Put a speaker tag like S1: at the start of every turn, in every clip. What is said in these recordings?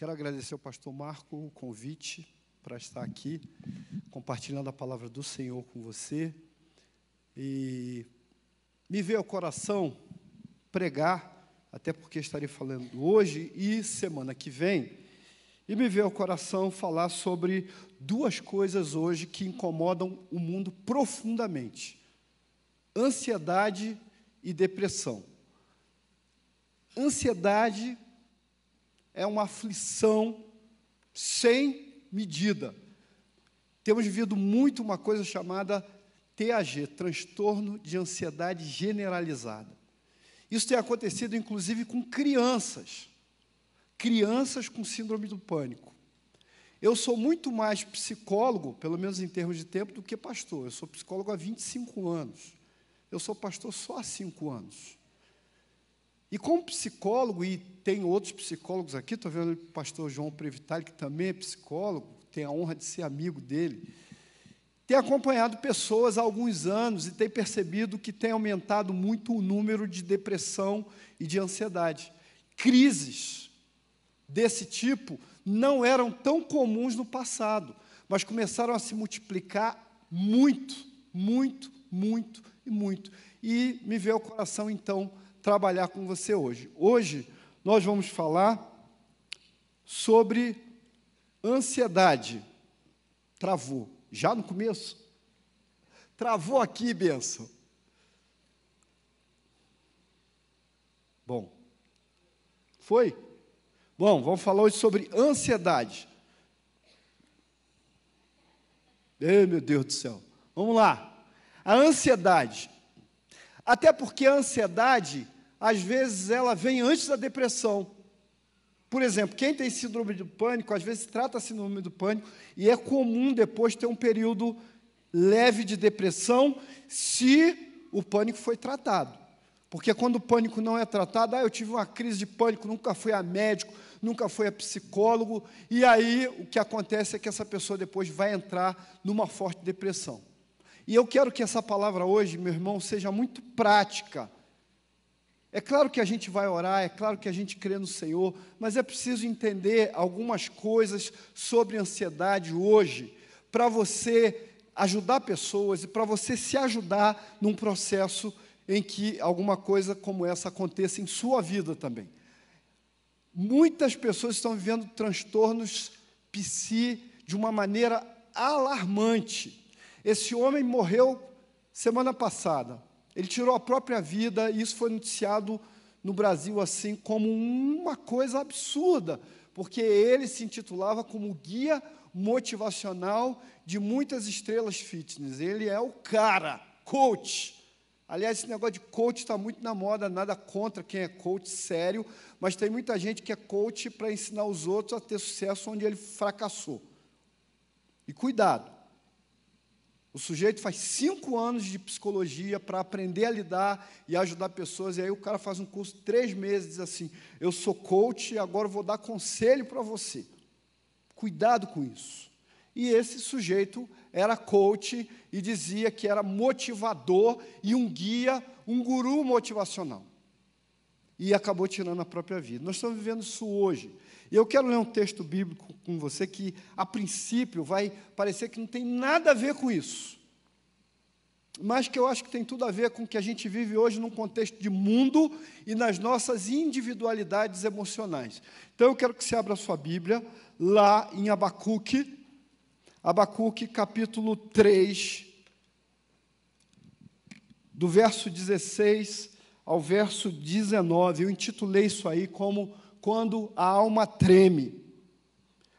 S1: Quero agradecer ao pastor Marco o convite para estar aqui, compartilhando a palavra do Senhor com você. E me veio ao coração pregar, até porque estarei falando hoje e semana que vem, e me veio ao coração falar sobre duas coisas hoje que incomodam o mundo profundamente: ansiedade e depressão. Ansiedade é uma aflição sem medida. Temos vivido muito uma coisa chamada TAG, transtorno de ansiedade generalizada. Isso tem acontecido inclusive com crianças, crianças com síndrome do pânico. Eu sou muito mais psicólogo, pelo menos em termos de tempo, do que pastor. Eu sou psicólogo há 25 anos. Eu sou pastor só há 5 anos. E como psicólogo, e tem outros psicólogos aqui, estou vendo o pastor João Previtali, que também é psicólogo, tem a honra de ser amigo dele, tem acompanhado pessoas há alguns anos e tem percebido que tem aumentado muito o número de depressão e de ansiedade. Crises desse tipo não eram tão comuns no passado, mas começaram a se multiplicar muito, muito, muito e muito. E me veio ao coração, então, trabalhar com você hoje. Hoje nós vamos falar sobre ansiedade. Travou. Já no começo? Travou aqui, benção. Bom. Foi? Bom, vamos falar hoje sobre ansiedade. Ei, meu Deus do céu. Vamos lá. A ansiedade até porque a ansiedade, às vezes, ela vem antes da depressão. Por exemplo, quem tem síndrome do pânico, às vezes trata síndrome do pânico e é comum depois ter um período leve de depressão se o pânico foi tratado. Porque quando o pânico não é tratado, ah, eu tive uma crise de pânico, nunca fui a médico, nunca fui a psicólogo, e aí o que acontece é que essa pessoa depois vai entrar numa forte depressão. E eu quero que essa palavra hoje, meu irmão, seja muito prática. É claro que a gente vai orar, é claro que a gente crê no Senhor, mas é preciso entender algumas coisas sobre ansiedade hoje, para você ajudar pessoas e para você se ajudar num processo em que alguma coisa como essa aconteça em sua vida também. Muitas pessoas estão vivendo transtornos psi de uma maneira alarmante. Esse homem morreu semana passada. Ele tirou a própria vida e isso foi noticiado no Brasil assim como uma coisa absurda, porque ele se intitulava como guia motivacional de muitas estrelas fitness. Ele é o cara, coach. Aliás, esse negócio de coach está muito na moda, nada contra quem é coach sério, mas tem muita gente que é coach para ensinar os outros a ter sucesso onde ele fracassou. E cuidado, o sujeito faz cinco anos de psicologia para aprender a lidar e ajudar pessoas, e aí o cara faz um curso três meses diz assim: Eu sou coach e agora vou dar conselho para você. Cuidado com isso. E esse sujeito era coach e dizia que era motivador e um guia, um guru motivacional. E acabou tirando a própria vida. Nós estamos vivendo isso hoje. E eu quero ler um texto bíblico com você que, a princípio, vai parecer que não tem nada a ver com isso, mas que eu acho que tem tudo a ver com o que a gente vive hoje num contexto de mundo e nas nossas individualidades emocionais. Então eu quero que você abra a sua Bíblia lá em Abacuque, Abacuque capítulo 3, do verso 16 ao verso 19. Eu intitulei isso aí como quando a alma treme.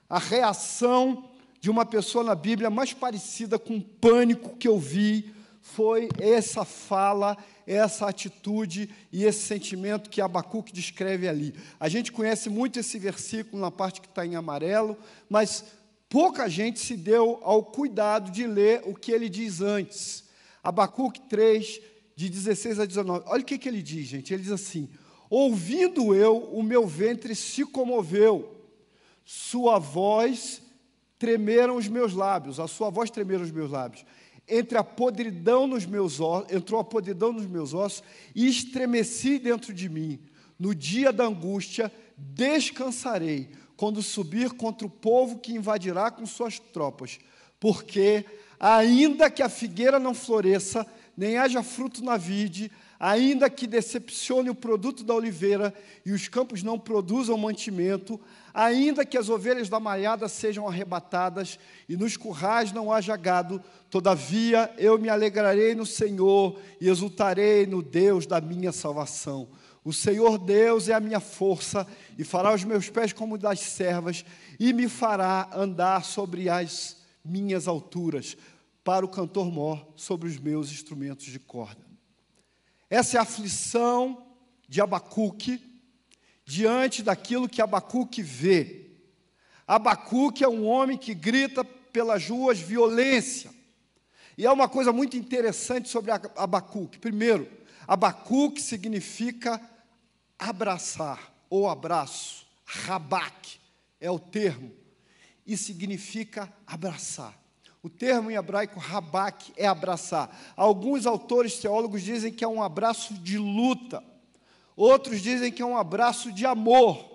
S1: A reação de uma pessoa na Bíblia mais parecida com o pânico que eu vi foi essa fala, essa atitude e esse sentimento que Abacuque descreve ali. A gente conhece muito esse versículo na parte que está em amarelo, mas pouca gente se deu ao cuidado de ler o que ele diz antes. Abacuque 3, de 16 a 19. Olha o que, que ele diz, gente. Ele diz assim: Ouvindo eu, o meu ventre se comoveu, sua voz tremeram os meus lábios, a sua voz tremeram os meus lábios. Entre a podridão nos meus ossos, entrou a podridão nos meus ossos e estremeci dentro de mim. No dia da angústia descansarei, quando subir contra o povo que invadirá com suas tropas, porque, ainda que a figueira não floresça, nem haja fruto na vide, ainda que decepcione o produto da oliveira e os campos não produzam mantimento, ainda que as ovelhas da malhada sejam arrebatadas e nos currais não haja gado, todavia eu me alegrarei no Senhor e exultarei no Deus da minha salvação. O Senhor Deus é a minha força e fará os meus pés como das servas e me fará andar sobre as minhas alturas para o cantor mor sobre os meus instrumentos de corda. Essa é a aflição de Abacuque diante daquilo que Abacuque vê. Abacuque é um homem que grita pelas ruas violência. E é uma coisa muito interessante sobre Abacuque. Primeiro, Abacuque significa abraçar ou abraço. Rabaque é o termo e significa abraçar. O termo em hebraico rabaque é abraçar. Alguns autores teólogos dizem que é um abraço de luta. Outros dizem que é um abraço de amor.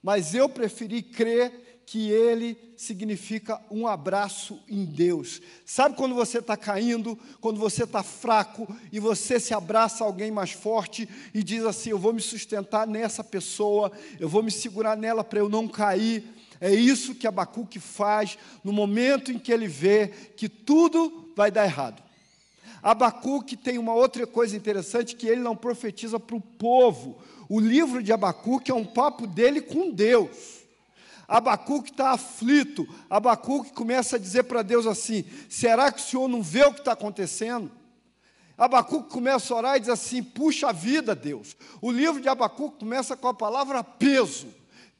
S1: Mas eu preferi crer que ele significa um abraço em Deus. Sabe quando você está caindo, quando você está fraco e você se abraça a alguém mais forte e diz assim: Eu vou me sustentar nessa pessoa, eu vou me segurar nela para eu não cair. É isso que Abacuque faz no momento em que ele vê que tudo vai dar errado. Abacuque tem uma outra coisa interessante que ele não profetiza para o povo. O livro de Abacuque é um papo dele com Deus. Abacuque está aflito. Abacuque começa a dizer para Deus assim: será que o Senhor não vê o que está acontecendo? Abacuque começa a orar e diz assim: puxa vida, Deus. O livro de Abacuque começa com a palavra peso.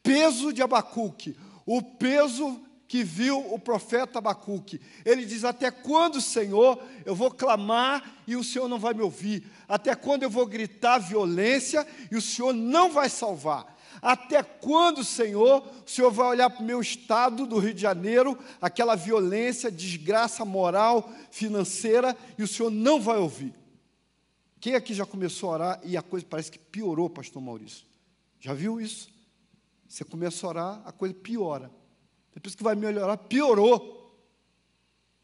S1: Peso de Abacuque o peso que viu o profeta Abacuque. Ele diz: Até quando, Senhor, eu vou clamar e o Senhor não vai me ouvir? Até quando eu vou gritar violência e o Senhor não vai salvar? Até quando, Senhor, o Senhor vai olhar para o meu estado do Rio de Janeiro, aquela violência, desgraça moral, financeira, e o Senhor não vai ouvir? Quem aqui já começou a orar e a coisa parece que piorou, pastor Maurício? Já viu isso? Você começa a orar, a coisa piora. Depois que vai melhorar, piorou.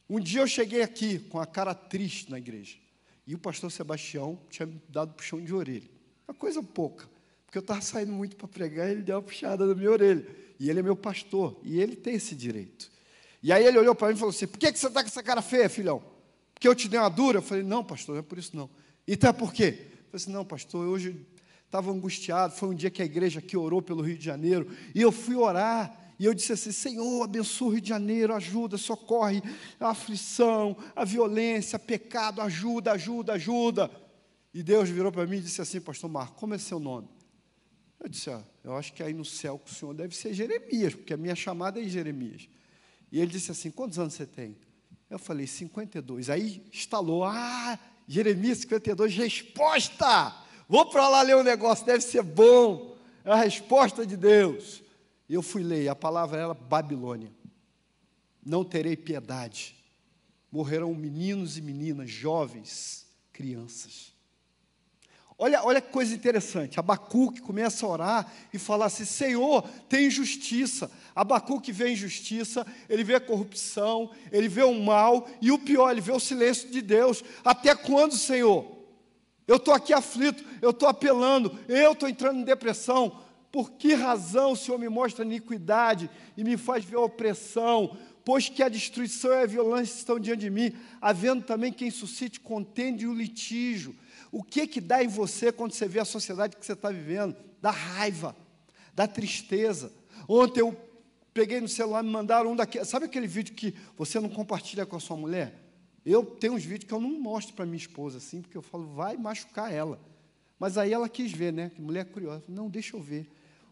S1: Um dia eu cheguei aqui com a cara triste na igreja. E o pastor Sebastião tinha me dado puxão de orelha. Uma coisa pouca. Porque eu estava saindo muito para pregar e ele deu uma puxada na minha orelha. E ele é meu pastor. E ele tem esse direito. E aí ele olhou para mim e falou assim: Por que, que você está com essa cara feia, filhão? Porque eu te dei uma dura? Eu falei: Não, pastor, não é por isso não. Então é por quê? Eu falei assim: Não, pastor, hoje estava angustiado. Foi um dia que a igreja aqui orou pelo Rio de Janeiro. E eu fui orar. E eu disse assim: Senhor, abençoa o Rio de Janeiro, ajuda, socorre a aflição, a violência, pecado, ajuda, ajuda, ajuda. E Deus virou para mim e disse assim: Pastor Marco, como é seu nome? Eu disse: ah, Eu acho que aí no céu o senhor deve ser Jeremias, porque a minha chamada é Jeremias. E ele disse assim: Quantos anos você tem? Eu falei: 52. Aí instalou: Ah, Jeremias 52, resposta! Vou para lá ler um negócio, deve ser bom. É a resposta de Deus. Eu fui ler, a palavra era Babilônia. Não terei piedade. Morrerão meninos e meninas, jovens, crianças. Olha, olha que coisa interessante. Abacuque começa a orar e fala assim: Senhor, tem justiça. Abacuque vê injustiça, ele vê a corrupção, ele vê o mal, e o pior, ele vê o silêncio de Deus. Até quando, Senhor? Eu estou aqui aflito, eu estou apelando, eu estou entrando em depressão. Por que razão o Senhor me mostra iniquidade e me faz ver opressão? Pois que a destruição e a violência estão diante de mim, havendo também quem suscite contende e o litígio. O que que dá em você quando você vê a sociedade que você está vivendo? Dá raiva, dá tristeza. Ontem eu peguei no celular e me mandaram um daqueles. Sabe aquele vídeo que você não compartilha com a sua mulher? Eu tenho uns vídeos que eu não mostro para minha esposa assim, porque eu falo, vai machucar ela. Mas aí ela quis ver, né? Que mulher curiosa. Não, deixa eu ver.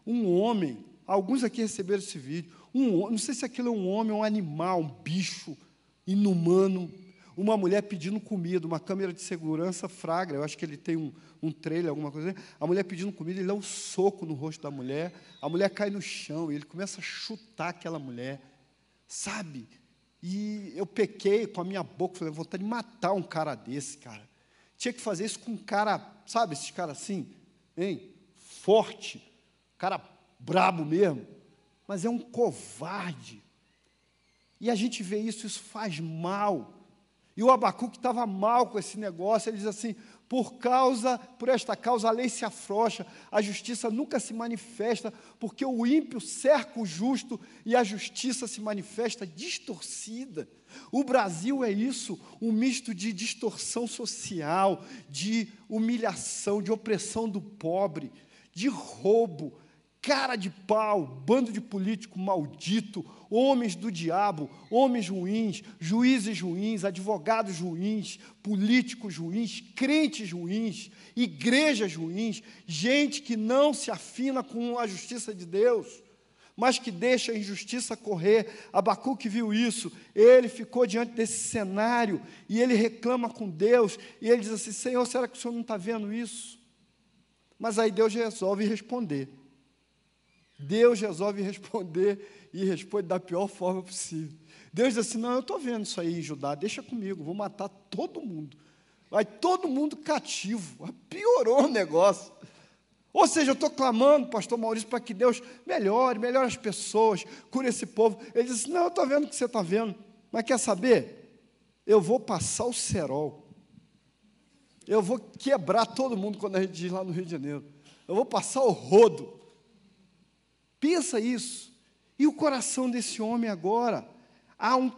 S1: Um homem, alguns aqui receberam esse vídeo. Um, não sei se aquilo é um homem, um animal, um bicho inumano. Uma mulher pedindo comida, uma câmera de segurança fragra. Eu acho que ele tem um, um trailer, alguma coisa. Assim. A mulher pedindo comida, ele dá um soco no rosto da mulher. A mulher cai no chão e ele começa a chutar aquela mulher. Sabe? E eu pequei com a minha boca, falei, vontade de matar um cara desse, cara. Tinha que fazer isso com um cara, sabe, esses caras assim, hein? Forte, cara brabo mesmo. mas é um covarde. E a gente vê isso, isso faz mal. E o Abacuque estava mal com esse negócio, ele diz assim: por causa, por esta causa, a lei se afrouxa, a justiça nunca se manifesta, porque o ímpio cerca o justo e a justiça se manifesta distorcida. O Brasil é isso, um misto de distorção social, de humilhação, de opressão do pobre, de roubo, cara de pau, bando de político maldito, homens do diabo, homens ruins, juízes ruins, advogados ruins, políticos ruins, crentes ruins, igrejas ruins, gente que não se afina com a justiça de Deus, mas que deixa a injustiça correr. Abacuque viu isso, ele ficou diante desse cenário e ele reclama com Deus, e ele diz assim: Senhor, será que o Senhor não está vendo isso? Mas aí Deus resolve responder. Deus resolve responder e responde da pior forma possível. Deus diz assim: Não, eu estou vendo isso aí em Judá, deixa comigo, vou matar todo mundo. Vai todo mundo cativo. Piorou o negócio. Ou seja, eu estou clamando, pastor Maurício, para que Deus melhore, melhore as pessoas, cure esse povo. Ele disse: Não, eu estou vendo o que você está vendo. Mas quer saber? Eu vou passar o cerol. Eu vou quebrar todo mundo quando a gente diz lá no Rio de Janeiro. Eu vou passar o rodo. Pensa isso. E o coração desse homem agora? Há um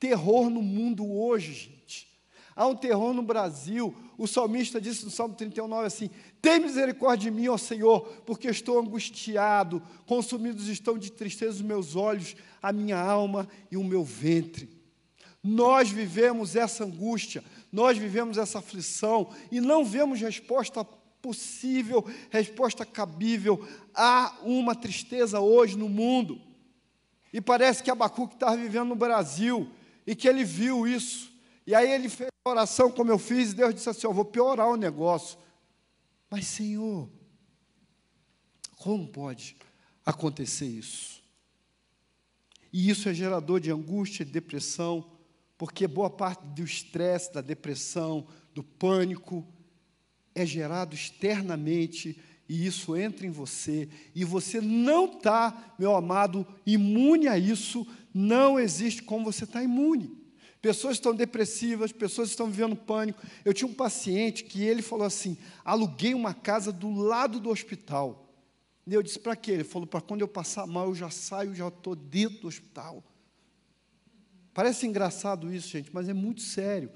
S1: terror no mundo hoje, gente. Há um terror no Brasil. O salmista disse no Salmo 39 assim: Tem misericórdia de mim, ó Senhor, porque estou angustiado, consumidos estão de tristeza os meus olhos, a minha alma e o meu ventre. Nós vivemos essa angústia, nós vivemos essa aflição e não vemos resposta possível, resposta cabível. Há uma tristeza hoje no mundo. E parece que Abacuque estava vivendo no Brasil e que ele viu isso. E aí ele fez a oração como eu fiz, e Deus disse assim: Eu vou piorar o negócio. Mas, Senhor, como pode acontecer isso? E isso é gerador de angústia e depressão, porque boa parte do estresse, da depressão, do pânico, é gerado externamente e isso entra em você, e você não está, meu amado, imune a isso, não existe como você está imune. Pessoas estão depressivas, pessoas estão vivendo pânico. Eu tinha um paciente que ele falou assim: aluguei uma casa do lado do hospital. E eu disse: para quê? Ele falou: para quando eu passar mal, eu já saio, já estou dentro do hospital. Parece engraçado isso, gente, mas é muito sério.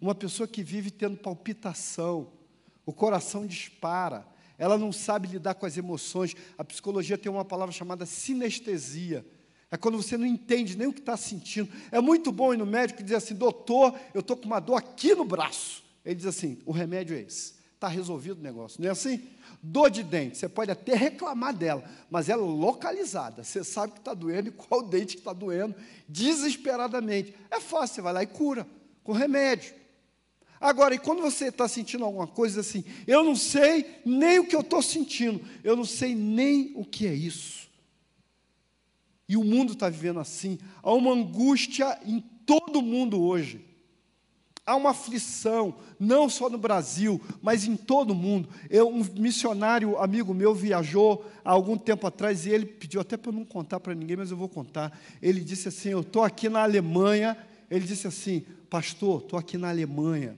S1: Uma pessoa que vive tendo palpitação, o coração dispara, ela não sabe lidar com as emoções. A psicologia tem uma palavra chamada sinestesia. É quando você não entende nem o que está sentindo. É muito bom ir no médico e dizer assim, doutor, eu estou com uma dor aqui no braço. Ele diz assim, o remédio é esse. Está resolvido o negócio. Não é assim? Dor de dente, você pode até reclamar dela, mas ela é localizada. Você sabe que está doendo e qual dente que está doendo, desesperadamente. É fácil, você vai lá e cura, com remédio. Agora, e quando você está sentindo alguma coisa assim, eu não sei nem o que eu estou sentindo, eu não sei nem o que é isso. E o mundo está vivendo assim, há uma angústia em todo o mundo hoje. Há uma aflição, não só no Brasil, mas em todo o mundo. Eu, um missionário amigo meu viajou há algum tempo atrás e ele pediu até para eu não contar para ninguém, mas eu vou contar. Ele disse assim: Eu estou aqui na Alemanha. Ele disse assim: Pastor, estou aqui na Alemanha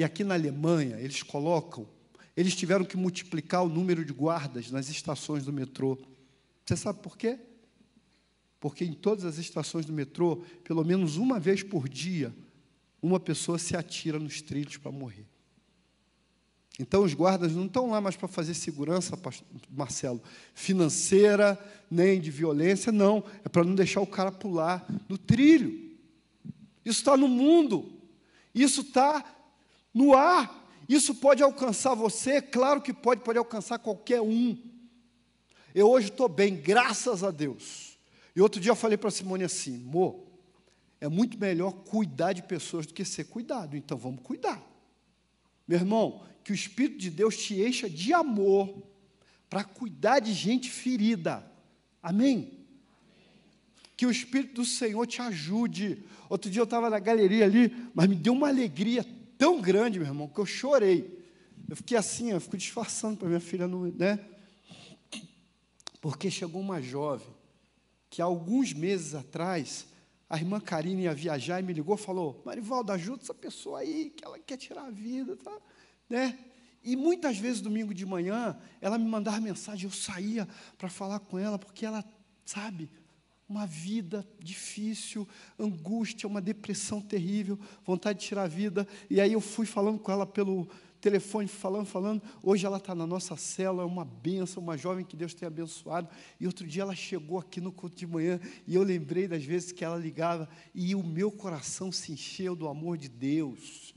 S1: e aqui na Alemanha, eles colocam, eles tiveram que multiplicar o número de guardas nas estações do metrô. Você sabe por quê? Porque em todas as estações do metrô, pelo menos uma vez por dia, uma pessoa se atira nos trilhos para morrer. Então, os guardas não estão lá mais para fazer segurança, Marcelo, financeira, nem de violência, não. É para não deixar o cara pular no trilho. Isso está no mundo. Isso está no ar. Isso pode alcançar você? Claro que pode, pode alcançar qualquer um. Eu hoje estou bem, graças a Deus. E outro dia eu falei para Simone assim: Mo, é muito melhor cuidar de pessoas do que ser cuidado, então vamos cuidar. Meu irmão, que o Espírito de Deus te encha de amor para cuidar de gente ferida. Amém? Que o Espírito do Senhor te ajude. Outro dia eu estava na galeria ali, mas me deu uma alegria tão grande, meu irmão, que eu chorei. Eu fiquei assim, eu fico disfarçando para minha filha não, né? Porque chegou uma jovem que há alguns meses atrás, a irmã Karine ia viajar e me ligou falou: Marivaldo, ajuda essa pessoa aí, que ela quer tirar a vida. Tá? Né? E muitas vezes, domingo de manhã, ela me mandava mensagem, eu saía para falar com ela, porque ela, sabe, uma vida difícil, angústia, uma depressão terrível, vontade de tirar a vida. E aí eu fui falando com ela pelo telefone, falando, falando. Hoje ela está na nossa cela, é uma benção, uma jovem que Deus tem abençoado. E outro dia ela chegou aqui no culto de manhã e eu lembrei das vezes que ela ligava e o meu coração se encheu do amor de Deus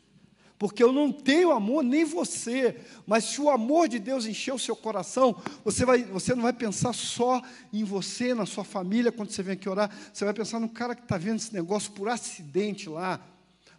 S1: porque eu não tenho amor, nem você, mas se o amor de Deus encher o seu coração, você, vai, você não vai pensar só em você, na sua família, quando você vem aqui orar, você vai pensar no cara que está vendo esse negócio por acidente lá,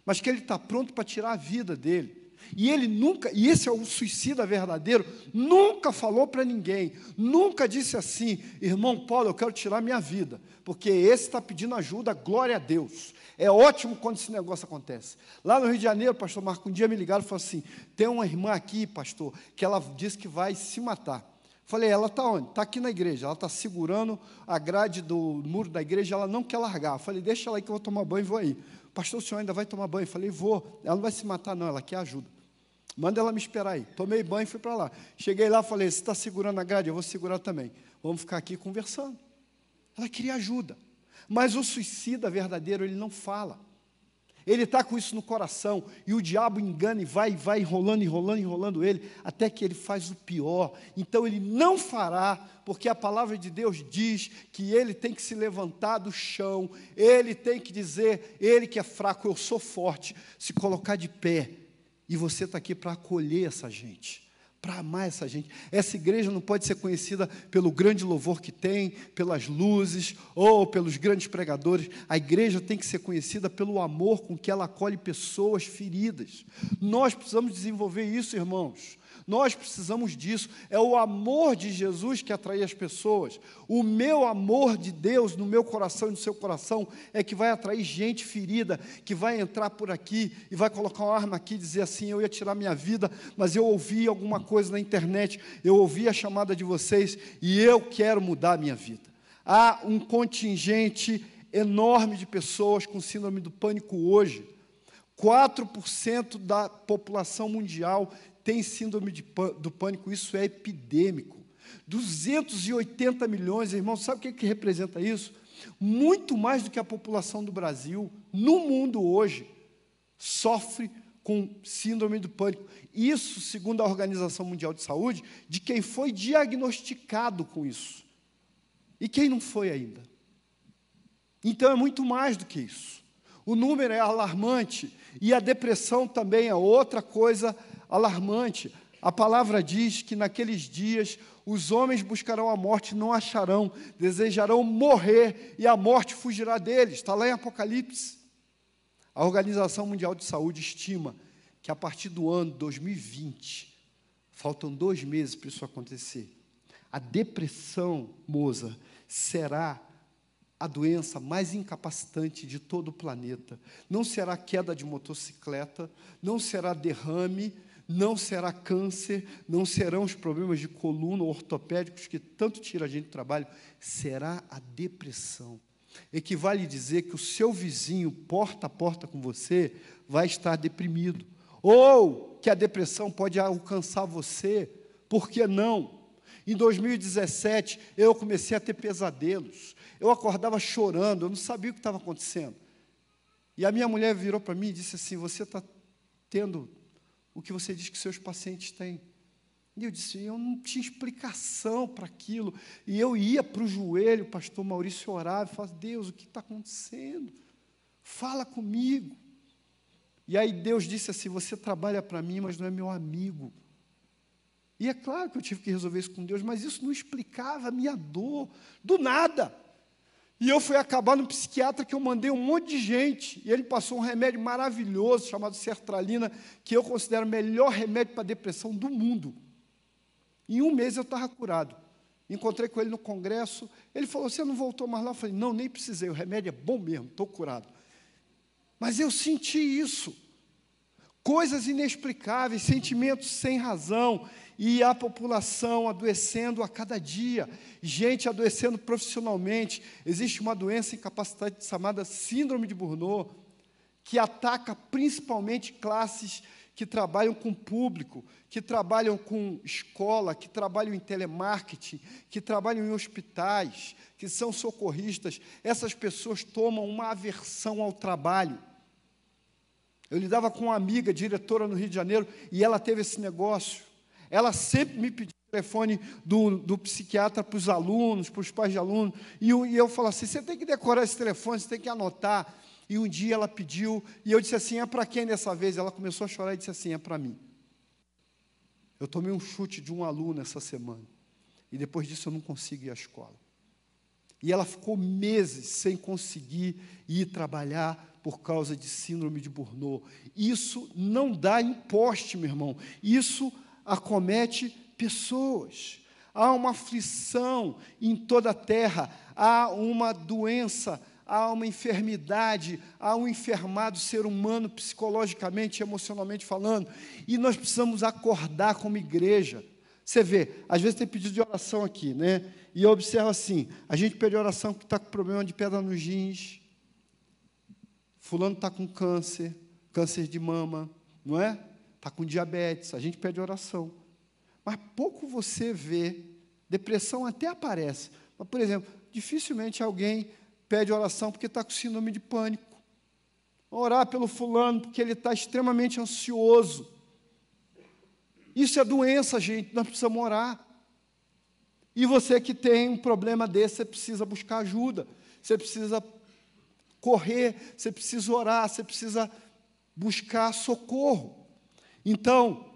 S1: mas que ele está pronto para tirar a vida dele. E ele nunca, e esse é o suicida verdadeiro, nunca falou para ninguém, nunca disse assim, irmão Paulo, eu quero tirar minha vida, porque esse está pedindo ajuda, glória a Deus. É ótimo quando esse negócio acontece. Lá no Rio de Janeiro, pastor Marco, um dia me ligaram e falaram assim: tem uma irmã aqui, pastor, que ela disse que vai se matar. Falei, ela está onde? Está aqui na igreja. Ela está segurando a grade do muro da igreja, ela não quer largar. Falei, deixa ela aí que eu vou tomar banho e vou aí. Pastor, o senhor ainda vai tomar banho? Falei, vou. Ela não vai se matar, não, ela quer ajuda. Manda ela me esperar aí. Tomei banho e fui para lá. Cheguei lá, falei, você está segurando a grade? Eu vou segurar também. Vamos ficar aqui conversando. Ela queria ajuda. Mas o suicida verdadeiro, ele não fala. Ele está com isso no coração, e o diabo engana e vai, vai enrolando, enrolando, enrolando ele, até que ele faz o pior. Então ele não fará, porque a palavra de Deus diz que ele tem que se levantar do chão, ele tem que dizer, ele que é fraco, eu sou forte, se colocar de pé. E você está aqui para acolher essa gente para amar essa gente. Essa igreja não pode ser conhecida pelo grande louvor que tem, pelas luzes ou pelos grandes pregadores. A igreja tem que ser conhecida pelo amor com que ela acolhe pessoas feridas. Nós precisamos desenvolver isso, irmãos. Nós precisamos disso. É o amor de Jesus que atrai as pessoas. O meu amor de Deus no meu coração e no seu coração é que vai atrair gente ferida, que vai entrar por aqui e vai colocar uma arma aqui e dizer assim: eu ia tirar minha vida, mas eu ouvi alguma coisa na internet, eu ouvi a chamada de vocês e eu quero mudar a minha vida. Há um contingente enorme de pessoas com síndrome do pânico hoje. 4% da população mundial tem síndrome de, do pânico, isso é epidêmico. 280 milhões, irmãos, sabe o que, que representa isso? Muito mais do que a população do Brasil, no mundo hoje, sofre com síndrome do pânico. Isso, segundo a Organização Mundial de Saúde, de quem foi diagnosticado com isso. E quem não foi ainda. Então é muito mais do que isso. O número é alarmante e a depressão também é outra coisa alarmante. A palavra diz que naqueles dias os homens buscarão a morte não acharão, desejarão morrer e a morte fugirá deles. Está lá em Apocalipse. A Organização Mundial de Saúde estima que a partir do ano 2020, faltam dois meses para isso acontecer, a depressão, moça, será a doença mais incapacitante de todo o planeta. Não será queda de motocicleta, não será derrame, não será câncer, não serão os problemas de coluna ortopédicos que tanto tira a gente do trabalho, será a depressão. Equivale dizer que o seu vizinho, porta a porta com você, vai estar deprimido. Ou que a depressão pode alcançar você, por que não? Em 2017, eu comecei a ter pesadelos. Eu acordava chorando, eu não sabia o que estava acontecendo. E a minha mulher virou para mim e disse assim: Você está tendo o que você diz que seus pacientes têm. E eu disse, eu não tinha explicação para aquilo. E eu ia para o joelho, o pastor Maurício orava e falava, Deus, o que está acontecendo? Fala comigo. E aí Deus disse assim, você trabalha para mim, mas não é meu amigo. E é claro que eu tive que resolver isso com Deus, mas isso não explicava a minha dor, do nada. E eu fui acabar no psiquiatra que eu mandei um monte de gente. E ele passou um remédio maravilhoso chamado sertralina, que eu considero o melhor remédio para depressão do mundo. Em um mês eu estava curado. Encontrei com ele no congresso. Ele falou: Você não voltou mais lá? Eu falei: Não, nem precisei. O remédio é bom mesmo, estou curado. Mas eu senti isso. Coisas inexplicáveis, sentimentos sem razão, e a população adoecendo a cada dia, gente adoecendo profissionalmente. Existe uma doença incapacitante chamada Síndrome de Burnout, que ataca principalmente classes que trabalham com público, que trabalham com escola, que trabalham em telemarketing, que trabalham em hospitais, que são socorristas. Essas pessoas tomam uma aversão ao trabalho. Eu lidava com uma amiga, diretora no Rio de Janeiro, e ela teve esse negócio. Ela sempre me pediu o telefone do, do psiquiatra para os alunos, para os pais de alunos, e eu, e eu falo assim: você tem que decorar esse telefone, você tem que anotar. E um dia ela pediu, e eu disse assim: é para quem dessa vez? Ela começou a chorar e disse assim: é para mim. Eu tomei um chute de um aluno essa semana, e depois disso eu não consigo ir à escola. E ela ficou meses sem conseguir ir trabalhar por causa de síndrome de Burnout. Isso não dá imposte, meu irmão. Isso acomete pessoas. Há uma aflição em toda a terra, há uma doença há uma enfermidade, há um enfermado ser humano psicologicamente, emocionalmente falando, e nós precisamos acordar como igreja. Você vê, às vezes tem pedido de oração aqui, né? E eu observo assim: a gente pede oração que está com problema de pedra nos rins, fulano está com câncer, câncer de mama, não é? Está com diabetes, a gente pede oração. Mas pouco você vê, depressão até aparece. Mas, por exemplo, dificilmente alguém pede oração porque está com síndrome de pânico. Orar pelo fulano porque ele está extremamente ansioso. Isso é doença, gente, nós precisamos orar. E você que tem um problema desse, você precisa buscar ajuda, você precisa correr, você precisa orar, você precisa buscar socorro. Então,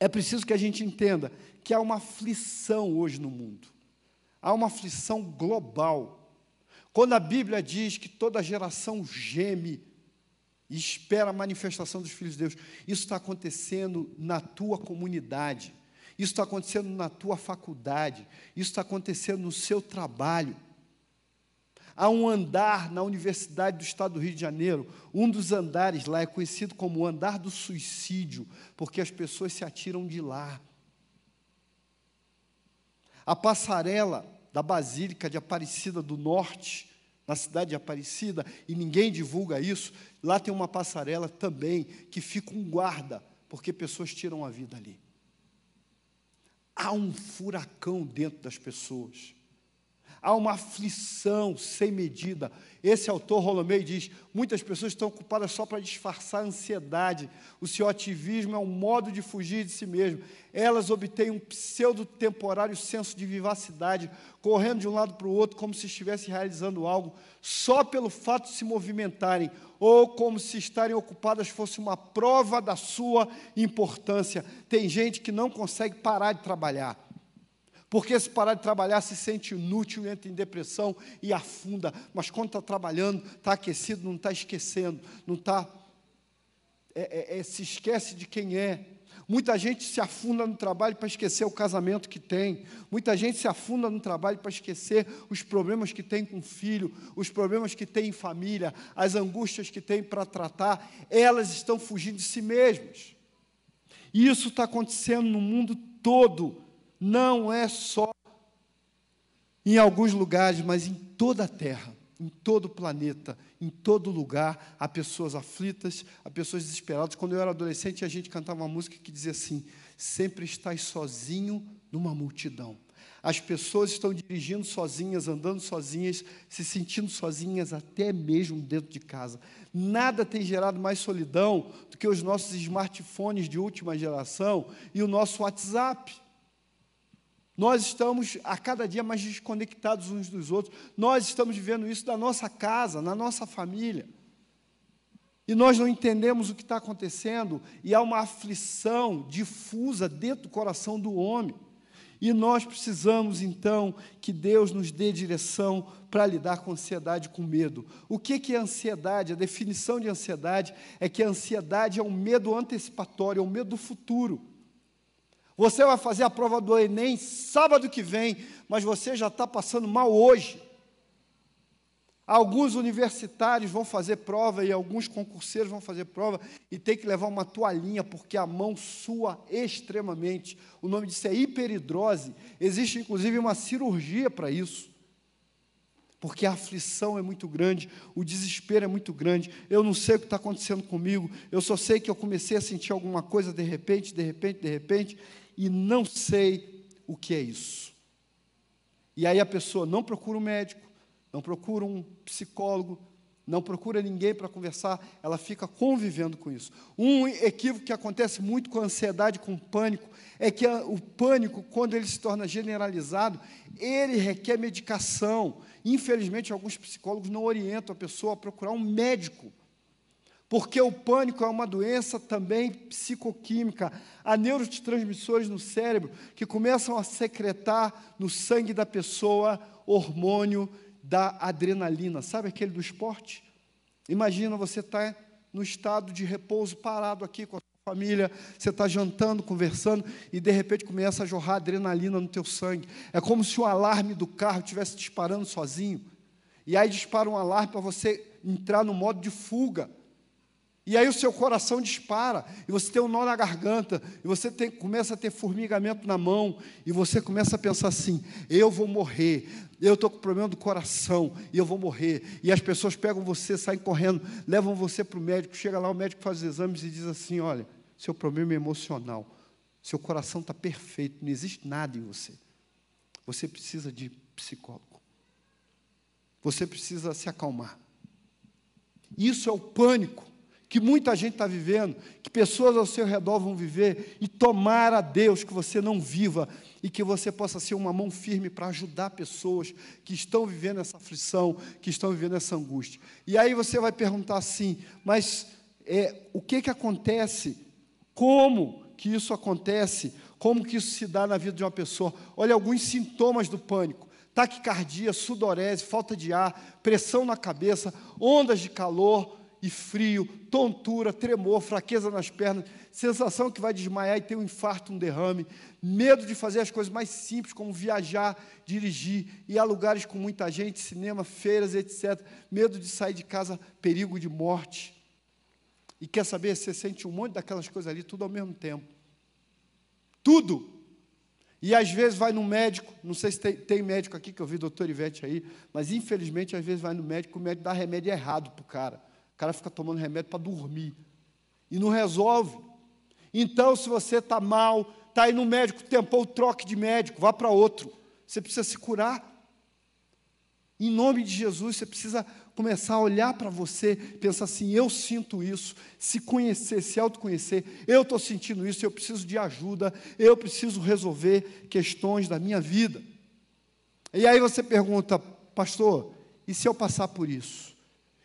S1: é preciso que a gente entenda que há uma aflição hoje no mundo, há uma aflição global. Quando a Bíblia diz que toda geração geme e espera a manifestação dos filhos de Deus, isso está acontecendo na tua comunidade, isso está acontecendo na tua faculdade, isso está acontecendo no seu trabalho. Há um andar na Universidade do Estado do Rio de Janeiro, um dos andares lá é conhecido como o andar do suicídio, porque as pessoas se atiram de lá. A passarela da Basílica de Aparecida do Norte, na cidade de Aparecida, e ninguém divulga isso, lá tem uma passarela também que fica um guarda, porque pessoas tiram a vida ali. Há um furacão dentro das pessoas há uma aflição sem medida. Esse autor, Rolomei, diz: muitas pessoas estão ocupadas só para disfarçar a ansiedade. O seu ativismo é um modo de fugir de si mesmo. Elas obtêm um pseudo-temporário senso de vivacidade, correndo de um lado para o outro, como se estivessem realizando algo, só pelo fato de se movimentarem, ou como se estarem ocupadas fosse uma prova da sua importância. Tem gente que não consegue parar de trabalhar porque se parar de trabalhar se sente inútil, entra em depressão e afunda. Mas quando está trabalhando, está aquecido, não está esquecendo, não está. É, é, é, se esquece de quem é. Muita gente se afunda no trabalho para esquecer o casamento que tem. Muita gente se afunda no trabalho para esquecer os problemas que tem com o filho, os problemas que tem em família, as angústias que tem para tratar. Elas estão fugindo de si mesmas. E isso está acontecendo no mundo todo não é só em alguns lugares, mas em toda a terra, em todo o planeta, em todo lugar, há pessoas aflitas, há pessoas desesperadas. Quando eu era adolescente, a gente cantava uma música que dizia assim: sempre estás sozinho numa multidão. As pessoas estão dirigindo sozinhas, andando sozinhas, se sentindo sozinhas até mesmo dentro de casa. Nada tem gerado mais solidão do que os nossos smartphones de última geração e o nosso WhatsApp. Nós estamos a cada dia mais desconectados uns dos outros. Nós estamos vivendo isso da nossa casa, na nossa família. E nós não entendemos o que está acontecendo, e há uma aflição difusa dentro do coração do homem. E nós precisamos, então, que Deus nos dê direção para lidar com ansiedade com medo. O que é ansiedade? A definição de ansiedade é que a ansiedade é um medo antecipatório, é um medo do futuro. Você vai fazer a prova do Enem sábado que vem, mas você já está passando mal hoje. Alguns universitários vão fazer prova e alguns concurseiros vão fazer prova e tem que levar uma toalhinha porque a mão sua extremamente. O nome disso é hiperidrose. Existe inclusive uma cirurgia para isso. Porque a aflição é muito grande, o desespero é muito grande. Eu não sei o que está acontecendo comigo, eu só sei que eu comecei a sentir alguma coisa de repente, de repente, de repente, e não sei o que é isso. E aí a pessoa não procura um médico, não procura um psicólogo, não procura ninguém para conversar, ela fica convivendo com isso. Um equívoco que acontece muito com a ansiedade, com o pânico, é que a, o pânico, quando ele se torna generalizado, ele requer medicação. Infelizmente, alguns psicólogos não orientam a pessoa a procurar um médico, porque o pânico é uma doença também psicoquímica. Há neurotransmissores no cérebro que começam a secretar no sangue da pessoa hormônio da adrenalina, sabe aquele do esporte? Imagina você estar tá no estado de repouso, parado aqui com a sua família, você está jantando, conversando, e de repente começa a jorrar adrenalina no teu sangue. É como se o alarme do carro estivesse disparando sozinho. E aí dispara um alarme para você entrar no modo de fuga. E aí o seu coração dispara, e você tem um nó na garganta, e você tem, começa a ter formigamento na mão, e você começa a pensar assim: eu vou morrer, eu estou com problema do coração, e eu vou morrer. E as pessoas pegam você, saem correndo, levam você para o médico, chega lá, o médico faz os exames e diz assim: olha, seu problema é emocional, seu coração está perfeito, não existe nada em você. Você precisa de psicólogo. Você precisa se acalmar. Isso é o pânico que muita gente está vivendo, que pessoas ao seu redor vão viver, e tomar a Deus que você não viva e que você possa ser uma mão firme para ajudar pessoas que estão vivendo essa aflição, que estão vivendo essa angústia. E aí você vai perguntar assim, mas é, o que, que acontece? Como que isso acontece? Como que isso se dá na vida de uma pessoa? Olha alguns sintomas do pânico taquicardia, sudorese, falta de ar, pressão na cabeça, ondas de calor, e frio, tontura, tremor, fraqueza nas pernas, sensação que vai desmaiar e ter um infarto, um derrame, medo de fazer as coisas mais simples, como viajar, dirigir, ir a lugares com muita gente, cinema, feiras, etc. Medo de sair de casa, perigo de morte. E quer saber, você sente um monte daquelas coisas ali, tudo ao mesmo tempo. Tudo. E às vezes vai no médico, não sei se tem, tem médico aqui, que eu vi o doutor Ivete aí, mas infelizmente às vezes vai no médico, o médico dá remédio errado para o cara cara fica tomando remédio para dormir e não resolve. Então, se você está mal, está aí no médico, tempou troque de médico, vá para outro. Você precisa se curar. Em nome de Jesus, você precisa começar a olhar para você, pensar assim: eu sinto isso, se conhecer, se autoconhecer, eu estou sentindo isso, eu preciso de ajuda, eu preciso resolver questões da minha vida. E aí você pergunta, pastor, e se eu passar por isso?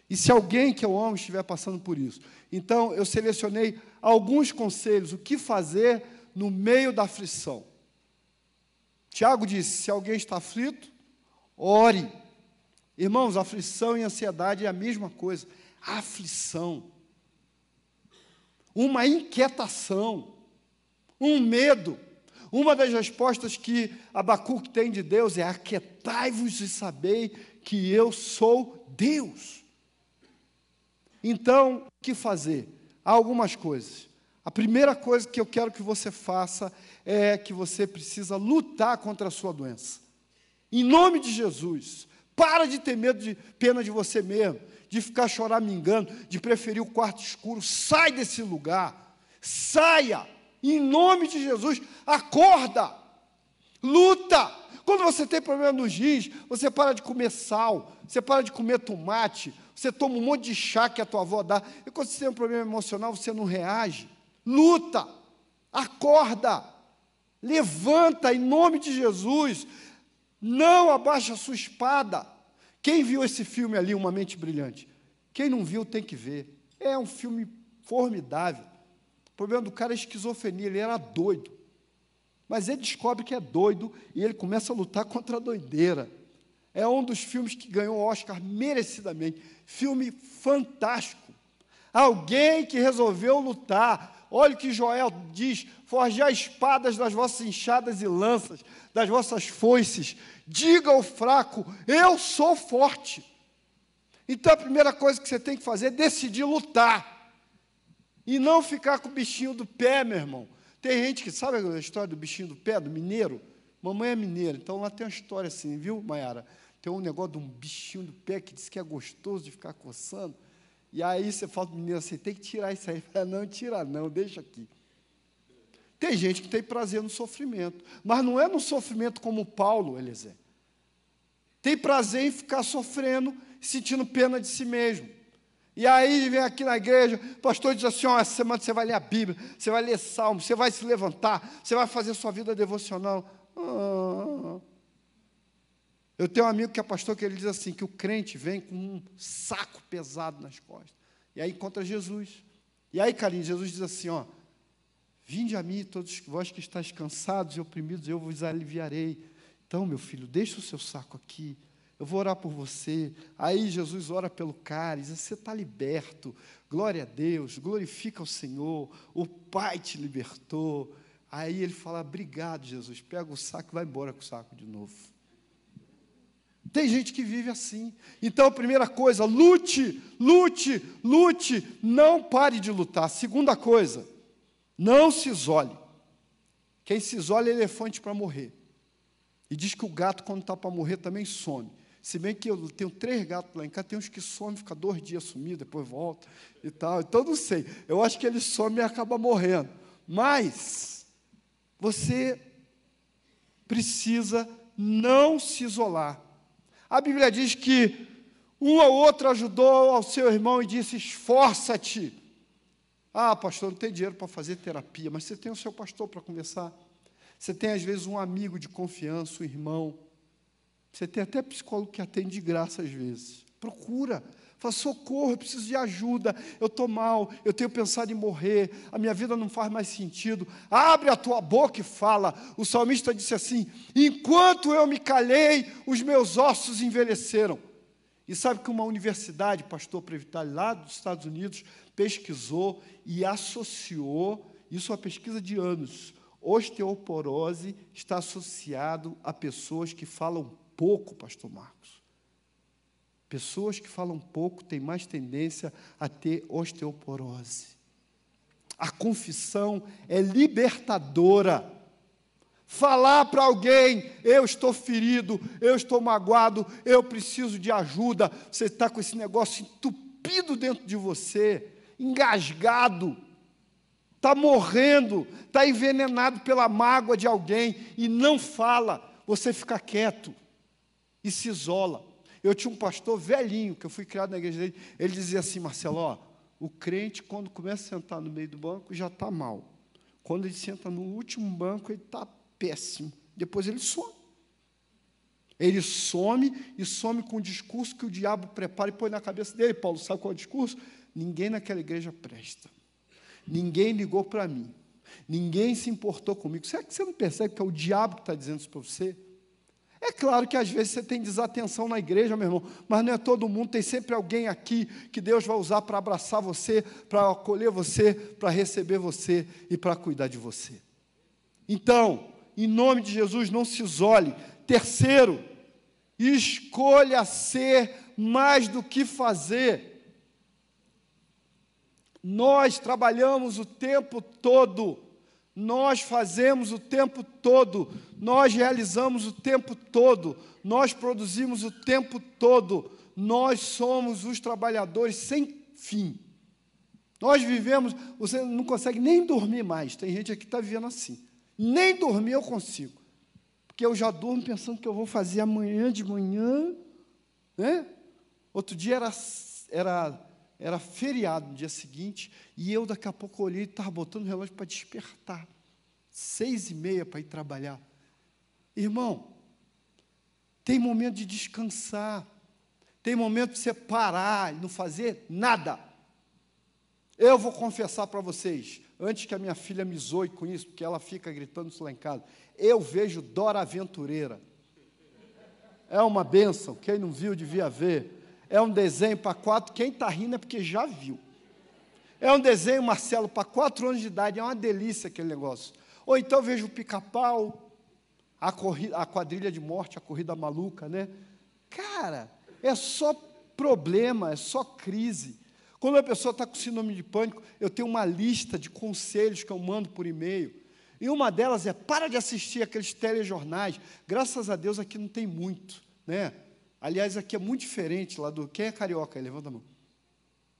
S1: E se alguém que eu amo estiver passando por isso? Então, eu selecionei alguns conselhos, o que fazer no meio da aflição. Tiago disse: se alguém está aflito, ore. Irmãos, aflição e ansiedade é a mesma coisa. Aflição, uma inquietação, um medo. Uma das respostas que Abacuque tem de Deus é: aquietai-vos e sabei que eu sou Deus. Então, o que fazer? Há algumas coisas. A primeira coisa que eu quero que você faça é que você precisa lutar contra a sua doença. Em nome de Jesus, para de ter medo de pena de você mesmo, de ficar choramingando, de preferir o quarto escuro. Sai desse lugar. Saia. Em nome de Jesus, acorda. Luta. Quando você tem problema nos rins, você para de comer sal, você para de comer tomate, você toma um monte de chá que a tua avó dá, e quando você tem um problema emocional, você não reage. Luta, acorda, levanta em nome de Jesus, não abaixa a sua espada. Quem viu esse filme ali, Uma Mente Brilhante? Quem não viu tem que ver. É um filme formidável. O problema do cara é esquizofrenia, ele era doido. Mas ele descobre que é doido e ele começa a lutar contra a doideira. É um dos filmes que ganhou o Oscar merecidamente. Filme fantástico. Alguém que resolveu lutar. Olha o que Joel diz: forjar espadas das vossas enxadas e lanças, das vossas foices. Diga ao fraco: Eu sou forte. Então a primeira coisa que você tem que fazer é decidir lutar. E não ficar com o bichinho do pé, meu irmão. Tem gente que sabe a história do bichinho do pé, do mineiro? Mamãe é mineira, então lá tem uma história assim, viu, Maiara? Tem um negócio de um bichinho do pé que diz que é gostoso de ficar coçando. E aí você fala para o menino assim, tem que tirar isso aí. Fala, não, tira não, deixa aqui. Tem gente que tem prazer no sofrimento, mas não é no sofrimento como Paulo, Eliezer. Tem prazer em ficar sofrendo, sentindo pena de si mesmo. E aí vem aqui na igreja, o pastor diz assim: ó, essa semana você vai ler a Bíblia, você vai ler Salmo, você vai se levantar, você vai fazer sua vida devocional. Ah. Eu tenho um amigo que é pastor que ele diz assim: que o crente vem com um saco pesado nas costas. E aí encontra Jesus. E aí, carinho, Jesus diz assim: ó, vinde a mim, todos vós que estáis cansados e oprimidos, eu vos aliviarei. Então, meu filho, deixa o seu saco aqui. Eu vou orar por você. Aí Jesus ora pelo cara, diz: Você está liberto. Glória a Deus, glorifica o Senhor. O Pai te libertou. Aí ele fala: Obrigado, Jesus. Pega o saco e vai embora com o saco de novo. Tem gente que vive assim. Então, primeira coisa, lute, lute, lute, não pare de lutar. Segunda coisa, não se isole. Quem se isola é elefante para morrer. E diz que o gato, quando está para morrer, também some. Se bem que eu tenho três gatos lá em casa, tem uns que somem, fica dois dias sumido, depois volta e tal. Então, não sei. Eu acho que ele some e acaba morrendo. Mas, você precisa não se isolar. A Bíblia diz que um ou outro ajudou ao seu irmão e disse: esforça-te. Ah, pastor, não tem dinheiro para fazer terapia, mas você tem o seu pastor para conversar. Você tem, às vezes, um amigo de confiança, um irmão. Você tem até psicólogo que atende de graça, às vezes. Procura. Fala, socorro, eu preciso de ajuda, eu estou mal, eu tenho pensado em morrer, a minha vida não faz mais sentido. Abre a tua boca e fala. O salmista disse assim: Enquanto eu me calei, os meus ossos envelheceram. E sabe que uma universidade, pastor Previtale, lá dos Estados Unidos, pesquisou e associou, isso é uma pesquisa de anos, osteoporose está associado a pessoas que falam pouco, pastor Marcos. Pessoas que falam pouco têm mais tendência a ter osteoporose. A confissão é libertadora. Falar para alguém, eu estou ferido, eu estou magoado, eu preciso de ajuda. Você está com esse negócio entupido dentro de você, engasgado, está morrendo, está envenenado pela mágoa de alguém e não fala, você fica quieto e se isola. Eu tinha um pastor velhinho, que eu fui criado na igreja dele, ele dizia assim, Marcelo, ó, o crente, quando começa a sentar no meio do banco, já está mal. Quando ele senta no último banco, ele está péssimo. Depois ele some. Ele some e some com o discurso que o diabo prepara e põe na cabeça dele. Paulo, sabe qual é o discurso? Ninguém naquela igreja presta. Ninguém ligou para mim. Ninguém se importou comigo. Será que você não percebe que é o diabo que está dizendo isso para você? É claro que às vezes você tem desatenção na igreja, meu irmão, mas não é todo mundo, tem sempre alguém aqui que Deus vai usar para abraçar você, para acolher você, para receber você e para cuidar de você. Então, em nome de Jesus, não se isole. Terceiro, escolha ser mais do que fazer. Nós trabalhamos o tempo todo nós fazemos o tempo todo, nós realizamos o tempo todo, nós produzimos o tempo todo, nós somos os trabalhadores sem fim. Nós vivemos, você não consegue nem dormir mais. Tem gente aqui que está vivendo assim. Nem dormir eu consigo. Porque eu já durmo pensando que eu vou fazer amanhã de manhã. Né? Outro dia era, era era feriado no dia seguinte, e eu daqui a pouco olhei e estava botando o relógio para despertar. Seis e meia para ir trabalhar. Irmão, tem momento de descansar, tem momento de você parar e não fazer nada. Eu vou confessar para vocês, antes que a minha filha me zoe com isso, porque ela fica gritando isso lá em casa, eu vejo Dora Aventureira. É uma benção, quem não viu devia ver é um desenho para quatro. Quem está rindo é porque já viu. É um desenho, Marcelo, para quatro anos de idade. É uma delícia aquele negócio. Ou então vejo o pica-pau, a, a quadrilha de morte, a corrida maluca, né? Cara, é só problema, é só crise. Quando a pessoa está com síndrome de pânico, eu tenho uma lista de conselhos que eu mando por e-mail. E uma delas é: para de assistir aqueles telejornais. Graças a Deus aqui não tem muito. Né? Aliás, aqui é muito diferente lá do. Quem é carioca? Levanta a mão.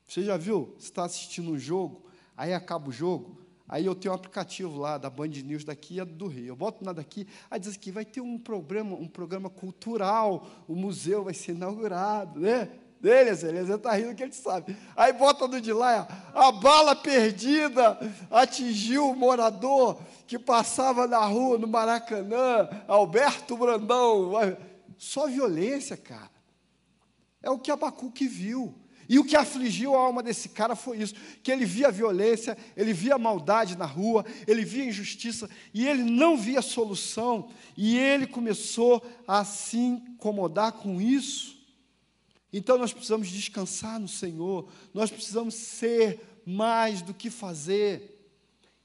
S1: Você já viu? Você está assistindo um jogo, aí acaba o jogo, aí eu tenho um aplicativo lá da Band News daqui e do Rio. Eu boto nada aqui, aí diz que vai ter um programa, um programa cultural, o museu vai ser inaugurado, né? Beleza, ele está rindo que ele sabe. Aí bota no de lá, a bala perdida atingiu o morador que passava na rua, no Maracanã, Alberto Brandão. Só violência, cara. É o que Abacuque viu. E o que afligiu a alma desse cara foi isso: que ele via violência, ele via maldade na rua, ele via injustiça, e ele não via solução, e ele começou a se incomodar com isso. Então nós precisamos descansar no Senhor, nós precisamos ser mais do que fazer,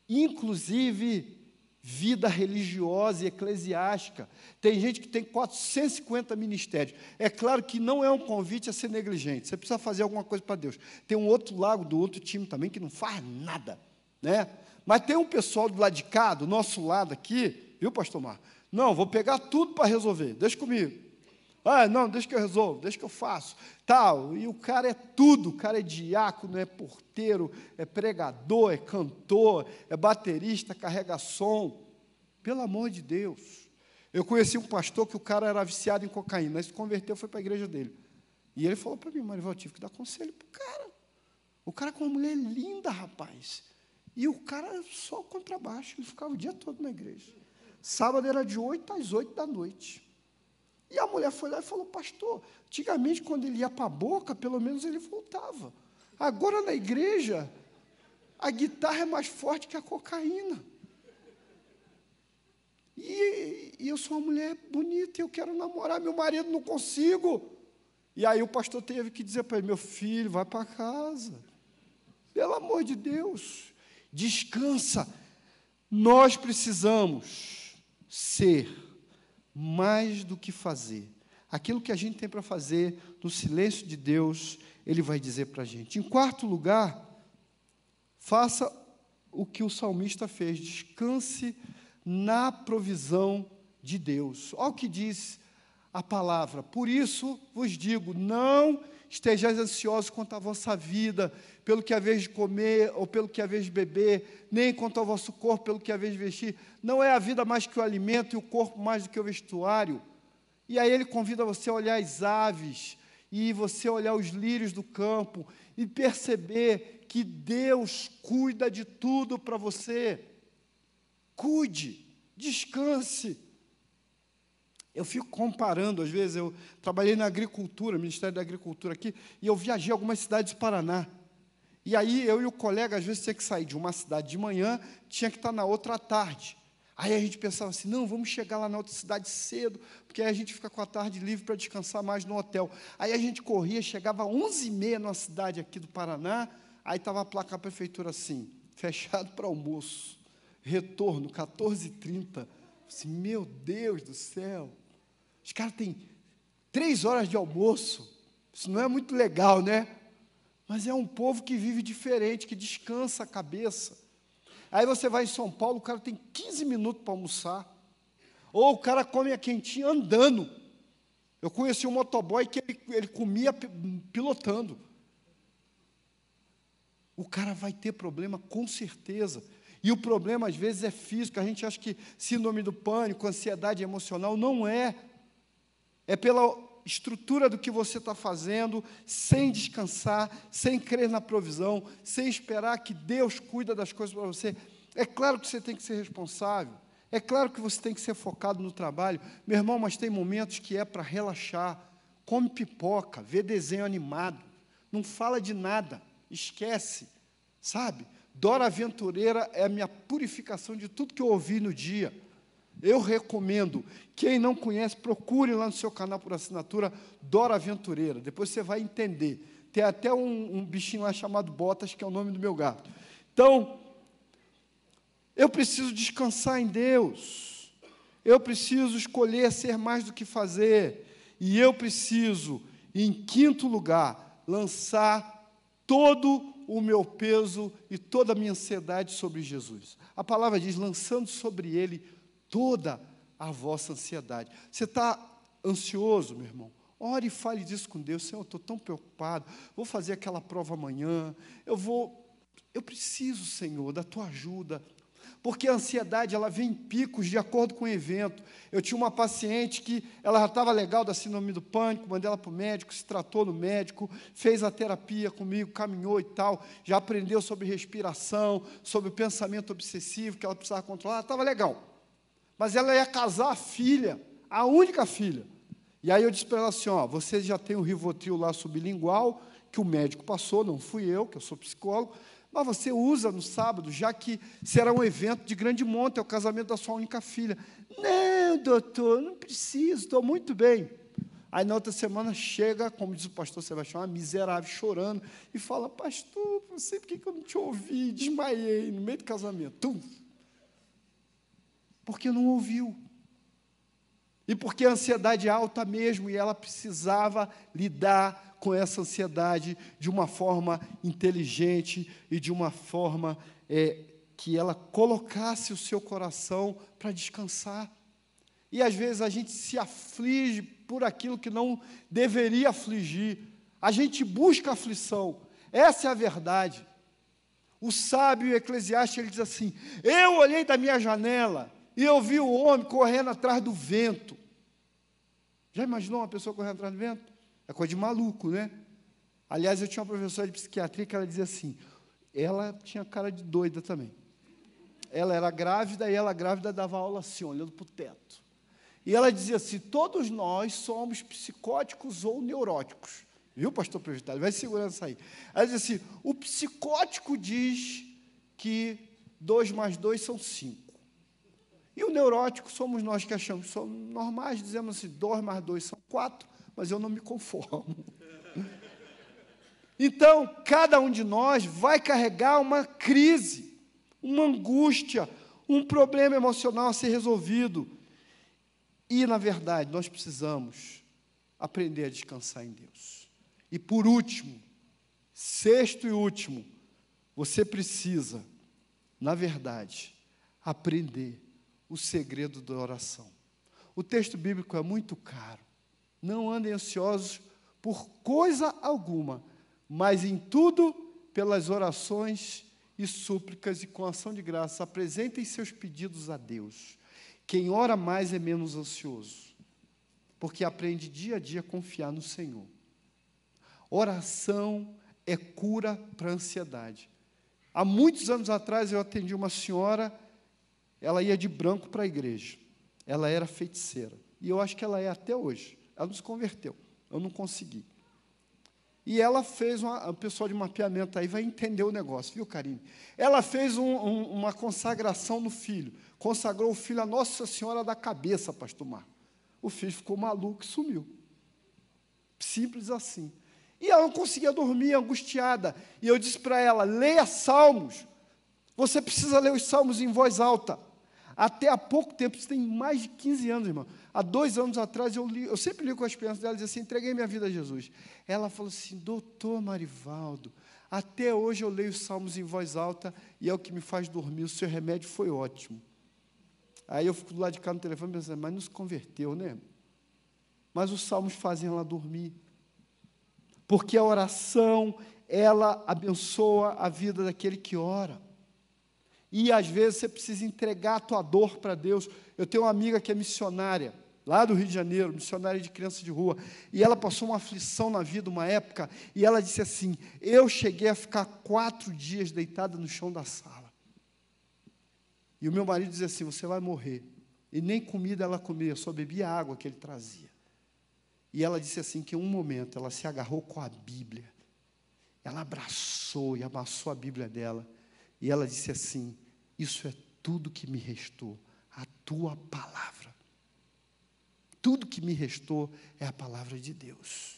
S1: inclusive vida religiosa e eclesiástica. Tem gente que tem 450 ministérios. É claro que não é um convite a ser negligente. Você precisa fazer alguma coisa para Deus. Tem um outro lado do outro time também que não faz nada, né? Mas tem um pessoal do lado de cá, do nosso lado aqui, viu, pastor Mar? Não, vou pegar tudo para resolver. Deixa comigo. Ah, não, deixa que eu resolvo, deixa que eu faço. Tal. E o cara é tudo, o cara é diácono, é porteiro, é pregador, é cantor, é baterista, carrega som. Pelo amor de Deus. Eu conheci um pastor que o cara era viciado em cocaína, mas se converteu, foi para a igreja dele. E ele falou para mim, Marival, eu tive que dar conselho para o cara. O cara com uma mulher linda, rapaz. E o cara só contrabaixo, ele ficava o dia todo na igreja. Sábado era de 8 às 8 da noite. E a mulher foi lá e falou, pastor, antigamente quando ele ia para a boca, pelo menos ele voltava. Agora na igreja, a guitarra é mais forte que a cocaína. E, e eu sou uma mulher bonita, eu quero namorar, meu marido não consigo. E aí o pastor teve que dizer para ele, meu filho, vai para casa. Pelo amor de Deus, descansa. Nós precisamos ser mais do que fazer. Aquilo que a gente tem para fazer, no silêncio de Deus, Ele vai dizer para a gente. Em quarto lugar, faça o que o salmista fez, descanse na provisão de Deus. Olha o que diz a palavra. Por isso vos digo: não estejais ansiosos quanto à vossa vida, pelo que haveis de comer ou pelo que haveis de beber, nem quanto ao vosso corpo, pelo que haveis de vestir. Não é a vida mais que o alimento e o corpo mais do que o vestuário. E aí ele convida você a olhar as aves e você olhar os lírios do campo e perceber que Deus cuida de tudo para você. Cuide, descanse. Eu fico comparando, às vezes, eu trabalhei na agricultura, Ministério da Agricultura aqui, e eu viajei algumas cidades do Paraná. E aí eu e o colega, às vezes, tinha que sair de uma cidade de manhã, tinha que estar na outra à tarde. Aí a gente pensava assim, não, vamos chegar lá na outra cidade cedo, porque aí a gente fica com a tarde livre para descansar mais no hotel. Aí a gente corria, chegava às 11h30 na cidade aqui do Paraná, aí estava a placa da prefeitura assim, fechado para almoço, retorno, 14h30. Assim, meu Deus do céu, os caras têm três horas de almoço. Isso não é muito legal, né? Mas é um povo que vive diferente, que descansa a cabeça. Aí você vai em São Paulo, o cara tem 15 minutos para almoçar. Ou o cara come a quentinha andando. Eu conheci um motoboy que ele, ele comia pilotando. O cara vai ter problema com certeza. E o problema, às vezes, é físico. A gente acha que síndrome do pânico, ansiedade emocional, não é é pela estrutura do que você está fazendo, sem descansar, sem crer na provisão, sem esperar que Deus cuida das coisas para você. É claro que você tem que ser responsável, é claro que você tem que ser focado no trabalho. Meu irmão, mas tem momentos que é para relaxar. Come pipoca, vê desenho animado, não fala de nada, esquece, sabe? Dora Aventureira é a minha purificação de tudo que eu ouvi no dia. Eu recomendo. Quem não conhece, procure lá no seu canal por assinatura Dora Aventureira. Depois você vai entender. Tem até um, um bichinho lá chamado Botas, que é o nome do meu gato. Então, eu preciso descansar em Deus. Eu preciso escolher ser mais do que fazer. E eu preciso em quinto lugar, lançar todo o meu peso e toda a minha ansiedade sobre Jesus. A palavra diz: lançando sobre ele toda a vossa ansiedade. Você está ansioso, meu irmão? Ore e fale disso com Deus. Senhor, eu estou tão preocupado. Vou fazer aquela prova amanhã. Eu vou. Eu preciso, Senhor, da tua ajuda. Porque a ansiedade, ela vem em picos de acordo com o evento. Eu tinha uma paciente que ela já estava legal da síndrome do pânico, mandei ela para o médico, se tratou no médico, fez a terapia comigo, caminhou e tal, já aprendeu sobre respiração, sobre o pensamento obsessivo que ela precisava controlar, estava legal. Mas ela ia casar a filha, a única filha. E aí eu disse para ela assim: ó, você já tem o Rivotril lá sublingual, que o médico passou, não fui eu, que eu sou psicólogo, mas você usa no sábado, já que será um evento de grande monta, é o casamento da sua única filha. Não, doutor, não preciso, estou muito bem. Aí na outra semana chega, como diz o pastor Sebastião, uma miserável, chorando, e fala, pastor, não sei por que eu não te ouvi, desmaiei no meio do casamento. Tum. Porque não ouviu. E porque a ansiedade é alta mesmo, e ela precisava lidar com essa ansiedade de uma forma inteligente e de uma forma é, que ela colocasse o seu coração para descansar. E às vezes a gente se aflige por aquilo que não deveria afligir. A gente busca aflição. Essa é a verdade. O sábio eclesiástico ele diz assim: Eu olhei da minha janela e eu vi o homem correndo atrás do vento. Já imaginou uma pessoa correndo atrás do vento? É coisa de maluco, né? Aliás, eu tinha uma professora de psiquiatria que ela dizia assim: ela tinha cara de doida também. Ela era grávida e ela grávida dava aula assim, olhando para o teto. E ela dizia assim: todos nós somos psicóticos ou neuróticos. Viu, pastor presidiário? Vai segurando isso aí. Ela dizia assim: o psicótico diz que dois mais dois são cinco. E o neurótico somos nós que achamos que somos normais, dizemos assim: dois mais dois são quatro mas eu não me conformo. Então, cada um de nós vai carregar uma crise, uma angústia, um problema emocional a ser resolvido. E, na verdade, nós precisamos aprender a descansar em Deus. E, por último, sexto e último, você precisa, na verdade, aprender o segredo da oração. O texto bíblico é muito caro. Não andem ansiosos por coisa alguma, mas em tudo, pelas orações e súplicas e com ação de graça, apresentem seus pedidos a Deus. Quem ora mais é menos ansioso, porque aprende dia a dia a confiar no Senhor. Oração é cura para a ansiedade. Há muitos anos atrás eu atendi uma senhora, ela ia de branco para a igreja. Ela era feiticeira. E eu acho que ela é até hoje. Ela nos converteu. Eu não consegui. E ela fez uma. O pessoal de mapeamento aí vai entender o negócio, viu, Karine? Ela fez um, um, uma consagração no filho. Consagrou o filho a Nossa Senhora da cabeça, pastor Marco. O filho ficou maluco e sumiu. Simples assim. E ela não conseguia dormir, angustiada. E eu disse para ela: leia salmos. Você precisa ler os salmos em voz alta. Até há pouco tempo, isso tem mais de 15 anos, irmão. Há dois anos atrás, eu, li, eu sempre li com as crianças dela, dizia assim, entreguei minha vida a Jesus. Ela falou assim, doutor Marivaldo, até hoje eu leio os salmos em voz alta e é o que me faz dormir, o seu remédio foi ótimo. Aí eu fico do lado de cá no telefone pensando, mas nos converteu, né? Mas os salmos fazem ela dormir. Porque a oração, ela abençoa a vida daquele que ora. E às vezes você precisa entregar a tua dor para Deus. Eu tenho uma amiga que é missionária, lá do Rio de Janeiro, missionária de criança de rua, e ela passou uma aflição na vida, uma época, e ela disse assim: Eu cheguei a ficar quatro dias deitada no chão da sala. E o meu marido dizia assim: Você vai morrer. E nem comida ela comia, só bebia água que ele trazia. E ela disse assim: que em um momento ela se agarrou com a Bíblia, ela abraçou e amassou a Bíblia dela. E ela disse assim: Isso é tudo que me restou, a tua palavra. Tudo que me restou é a palavra de Deus.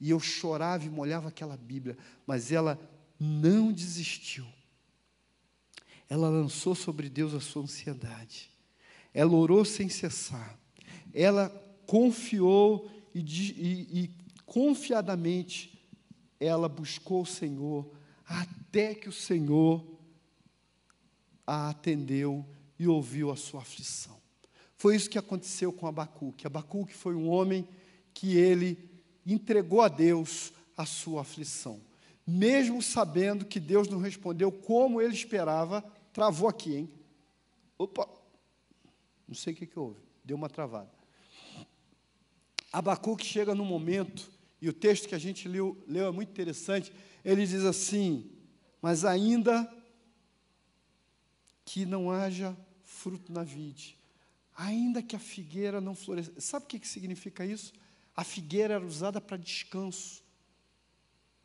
S1: E eu chorava e molhava aquela Bíblia, mas ela não desistiu. Ela lançou sobre Deus a sua ansiedade. Ela orou sem cessar. Ela confiou e, e, e confiadamente ela buscou o Senhor, até que o Senhor a atendeu e ouviu a sua aflição. Foi isso que aconteceu com Abacuque. Abacuque foi um homem que ele entregou a Deus a sua aflição. Mesmo sabendo que Deus não respondeu como ele esperava, travou aqui, hein? Opa! Não sei o que, que houve, deu uma travada. Abacuque chega num momento, e o texto que a gente leu, leu é muito interessante, ele diz assim: Mas ainda que não haja fruto na vide, ainda que a figueira não floresça. Sabe o que, que significa isso? A figueira era usada para descanso.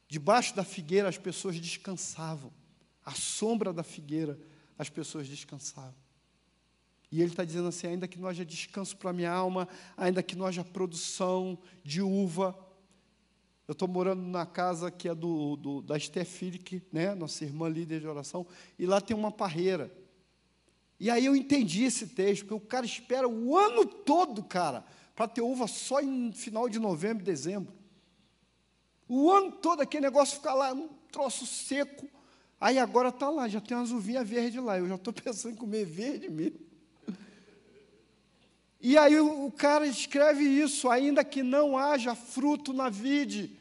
S1: Debaixo da figueira as pessoas descansavam. A sombra da figueira as pessoas descansavam. E ele está dizendo assim: ainda que não haja descanso para a minha alma, ainda que não haja produção de uva. Eu estou morando na casa que é do, do da Stefilic, né, nossa irmã líder de oração, e lá tem uma parreira. E aí eu entendi esse texto, porque o cara espera o ano todo, cara, para ter uva só em final de novembro, dezembro. O ano todo aquele negócio fica lá, um troço seco. Aí agora está lá, já tem umas uvinhas verdes lá. Eu já estou pensando em comer verde mesmo. E aí o cara escreve isso, ainda que não haja fruto na vide,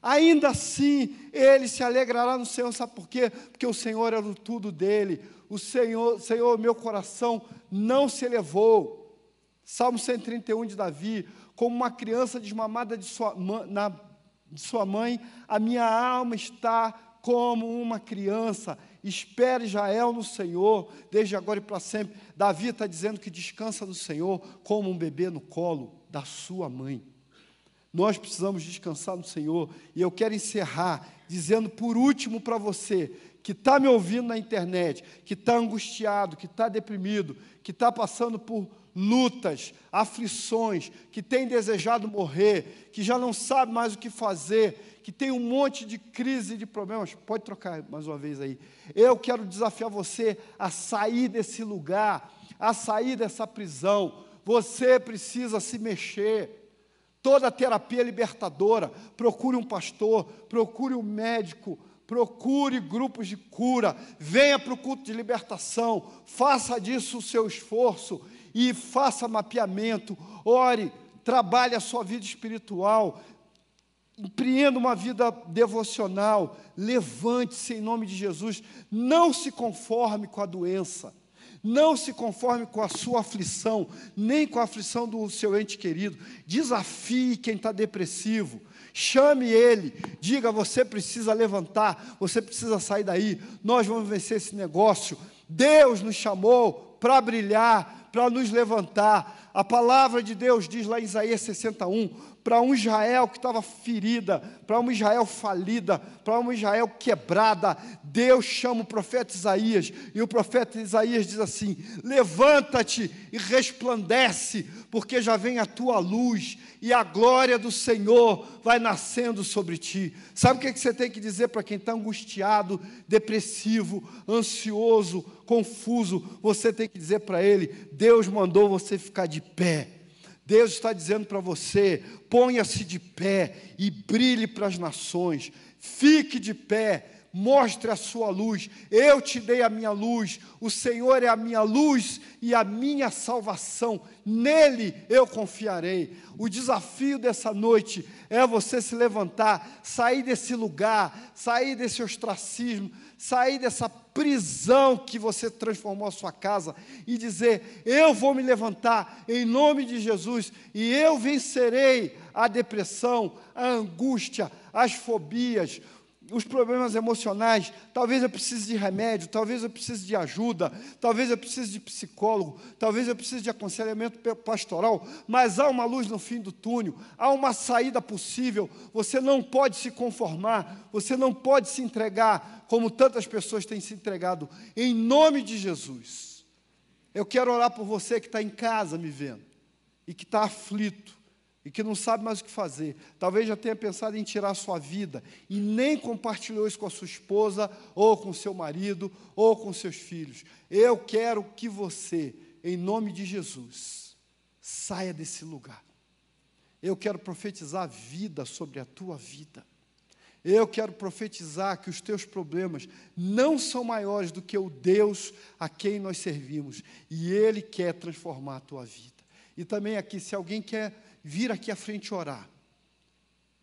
S1: ainda assim ele se alegrará no Senhor, sabe por quê? Porque o Senhor era o tudo dele, o Senhor, Senhor, meu coração não se elevou. Salmo 131 de Davi, como uma criança desmamada de sua, na, de sua mãe, a minha alma está como uma criança. Espere Israel no Senhor, desde agora e para sempre. Davi está dizendo que descansa no Senhor como um bebê no colo da sua mãe. Nós precisamos descansar no Senhor. E eu quero encerrar dizendo por último para você que está me ouvindo na internet, que está angustiado, que está deprimido, que está passando por lutas, aflições, que tem desejado morrer, que já não sabe mais o que fazer, que tem um monte de crise, de problemas, pode trocar mais uma vez aí. Eu quero desafiar você a sair desse lugar, a sair dessa prisão. Você precisa se mexer. Toda terapia é libertadora. Procure um pastor, procure um médico, procure grupos de cura, venha para o culto de libertação, faça disso o seu esforço e faça mapeamento, ore, trabalhe a sua vida espiritual, empreenda uma vida devocional, levante-se em nome de Jesus, não se conforme com a doença. Não se conforme com a sua aflição, nem com a aflição do seu ente querido. Desafie quem está depressivo. Chame ele, diga: você precisa levantar, você precisa sair daí. Nós vamos vencer esse negócio. Deus nos chamou para brilhar, para nos levantar. A palavra de Deus diz lá em Isaías 61: para um Israel que estava ferida, para um Israel falida, para um Israel quebrada, Deus chama o profeta Isaías, e o profeta Isaías diz assim: Levanta-te e resplandece, porque já vem a tua luz, e a glória do Senhor vai nascendo sobre ti. Sabe o que você tem que dizer para quem está angustiado, depressivo, ansioso, confuso? Você tem que dizer para ele: Deus mandou você ficar de pé. Deus está dizendo para você: ponha-se de pé e brilhe para as nações, fique de pé, mostre a sua luz. Eu te dei a minha luz, o Senhor é a minha luz e a minha salvação, nele eu confiarei. O desafio dessa noite é você se levantar, sair desse lugar, sair desse ostracismo, sair dessa prisão que você transformou a sua casa e dizer: Eu vou me levantar em nome de Jesus e eu vencerei a depressão, a angústia, as fobias, os problemas emocionais, talvez eu precise de remédio, talvez eu precise de ajuda, talvez eu precise de psicólogo, talvez eu precise de aconselhamento pastoral, mas há uma luz no fim do túnel, há uma saída possível. Você não pode se conformar, você não pode se entregar como tantas pessoas têm se entregado, em nome de Jesus. Eu quero orar por você que está em casa me vendo e que está aflito e que não sabe mais o que fazer, talvez já tenha pensado em tirar a sua vida e nem compartilhou isso com a sua esposa, ou com seu marido, ou com seus filhos. Eu quero que você, em nome de Jesus, saia desse lugar. Eu quero profetizar vida sobre a tua vida. Eu quero profetizar que os teus problemas não são maiores do que o Deus a quem nós servimos, e Ele quer transformar a tua vida. E também aqui, se alguém quer vir aqui à frente orar,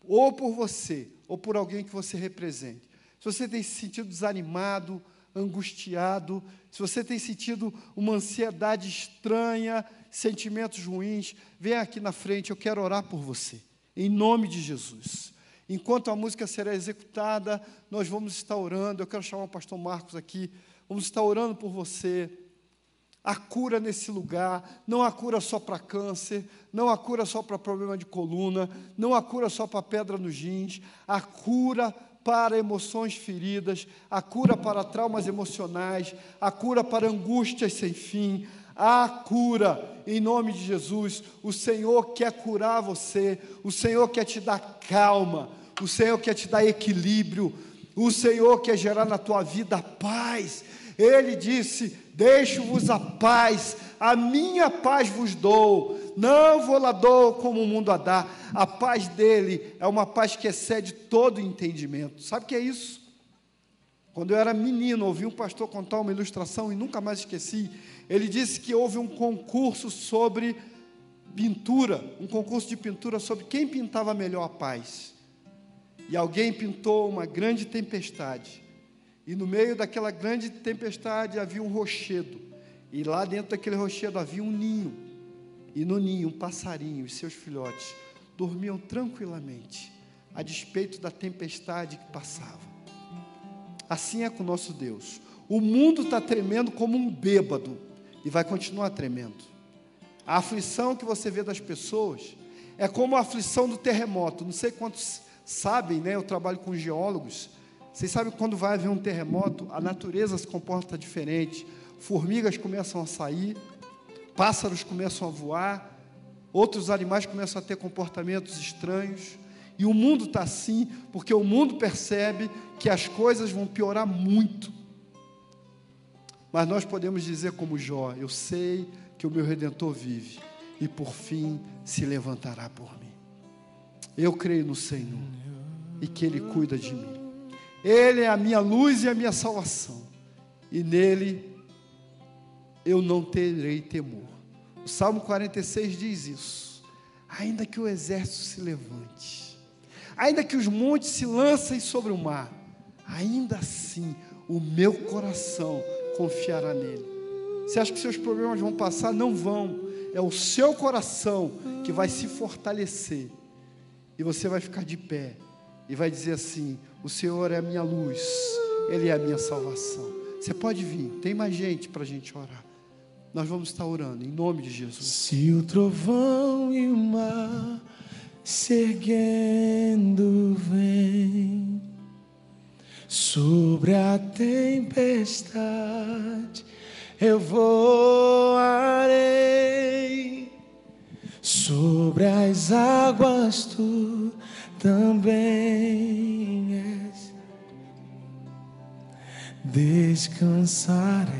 S1: ou por você, ou por alguém que você represente, se você tem se sentido desanimado, angustiado, se você tem sentido uma ansiedade estranha, sentimentos ruins, vem aqui na frente, eu quero orar por você, em nome de Jesus. Enquanto a música será executada, nós vamos estar orando. Eu quero chamar o pastor Marcos aqui. Vamos estar orando por você. A cura nesse lugar, não há cura só para câncer, não há cura só para problema de coluna, não há cura só para pedra nos rins, há cura para emoções feridas, a cura para traumas emocionais, a cura para angústias sem fim, a cura em nome de Jesus. O Senhor quer curar você, o Senhor quer te dar calma, o Senhor quer te dar equilíbrio. O Senhor quer gerar na tua vida paz. Ele disse: Deixo-vos a paz, a minha paz vos dou. Não vou lá dou como o mundo a dá. A paz dele é uma paz que excede todo entendimento. Sabe o que é isso? Quando eu era menino, ouvi um pastor contar uma ilustração e nunca mais esqueci. Ele disse que houve um concurso sobre pintura, um concurso de pintura sobre quem pintava melhor a paz e alguém pintou uma grande tempestade. E no meio daquela grande tempestade havia um rochedo. E lá dentro daquele rochedo havia um ninho. E no ninho, um passarinho e seus filhotes dormiam tranquilamente, a despeito da tempestade que passava. Assim é com o nosso Deus. O mundo está tremendo como um bêbado e vai continuar tremendo. A aflição que você vê das pessoas é como a aflição do terremoto. Não sei quantos sabem, né? Eu trabalho com geólogos. Vocês sabem que quando vai haver um terremoto, a natureza se comporta diferente. Formigas começam a sair, pássaros começam a voar, outros animais começam a ter comportamentos estranhos. E o mundo está assim, porque o mundo percebe que as coisas vão piorar muito. Mas nós podemos dizer, como Jó: Eu sei que o meu redentor vive e por fim se levantará por mim. Eu creio no Senhor e que Ele cuida de mim. Ele é a minha luz e a minha salvação, e nele eu não terei temor. O Salmo 46 diz isso. Ainda que o exército se levante, ainda que os montes se lancem sobre o mar, ainda assim o meu coração confiará nele. Você acha que seus problemas vão passar? Não vão. É o seu coração que vai se fortalecer e você vai ficar de pé e vai dizer assim: O Senhor é a minha luz, Ele é a minha salvação. Você pode vir, tem mais gente para a gente orar. Nós vamos estar orando em nome de Jesus.
S2: Se o trovão e o mar se vem sobre a tempestade, eu voarei sobre as águas tu também és. Descansarei.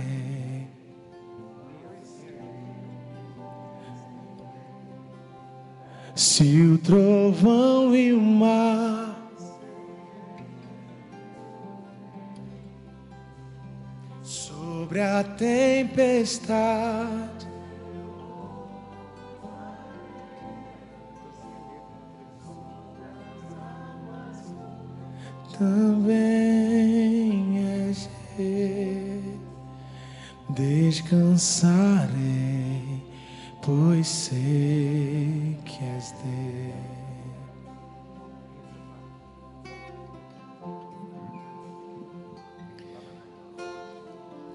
S2: Se o trovão e o mar sobre a tempestade também és rei. Descansarei, pois sei que és Deus.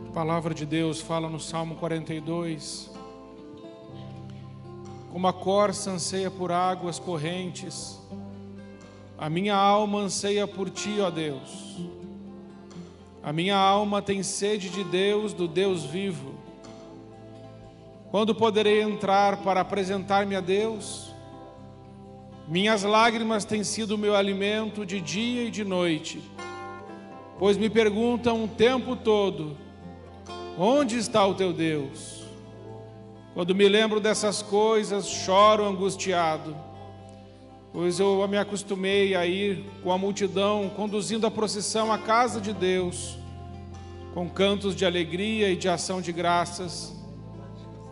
S3: A palavra de Deus fala no Salmo 42. Como a corça anseia por águas correntes, a minha alma anseia por ti, ó Deus. A minha alma tem sede de Deus, do Deus vivo. Quando poderei entrar para apresentar-me a Deus? Minhas lágrimas têm sido meu alimento de dia e de noite, pois me perguntam o tempo todo: onde está o teu Deus? Quando me lembro dessas coisas, choro angustiado pois eu me acostumei a ir com a multidão, conduzindo a procissão à casa de Deus, com cantos de alegria e de ação de graças,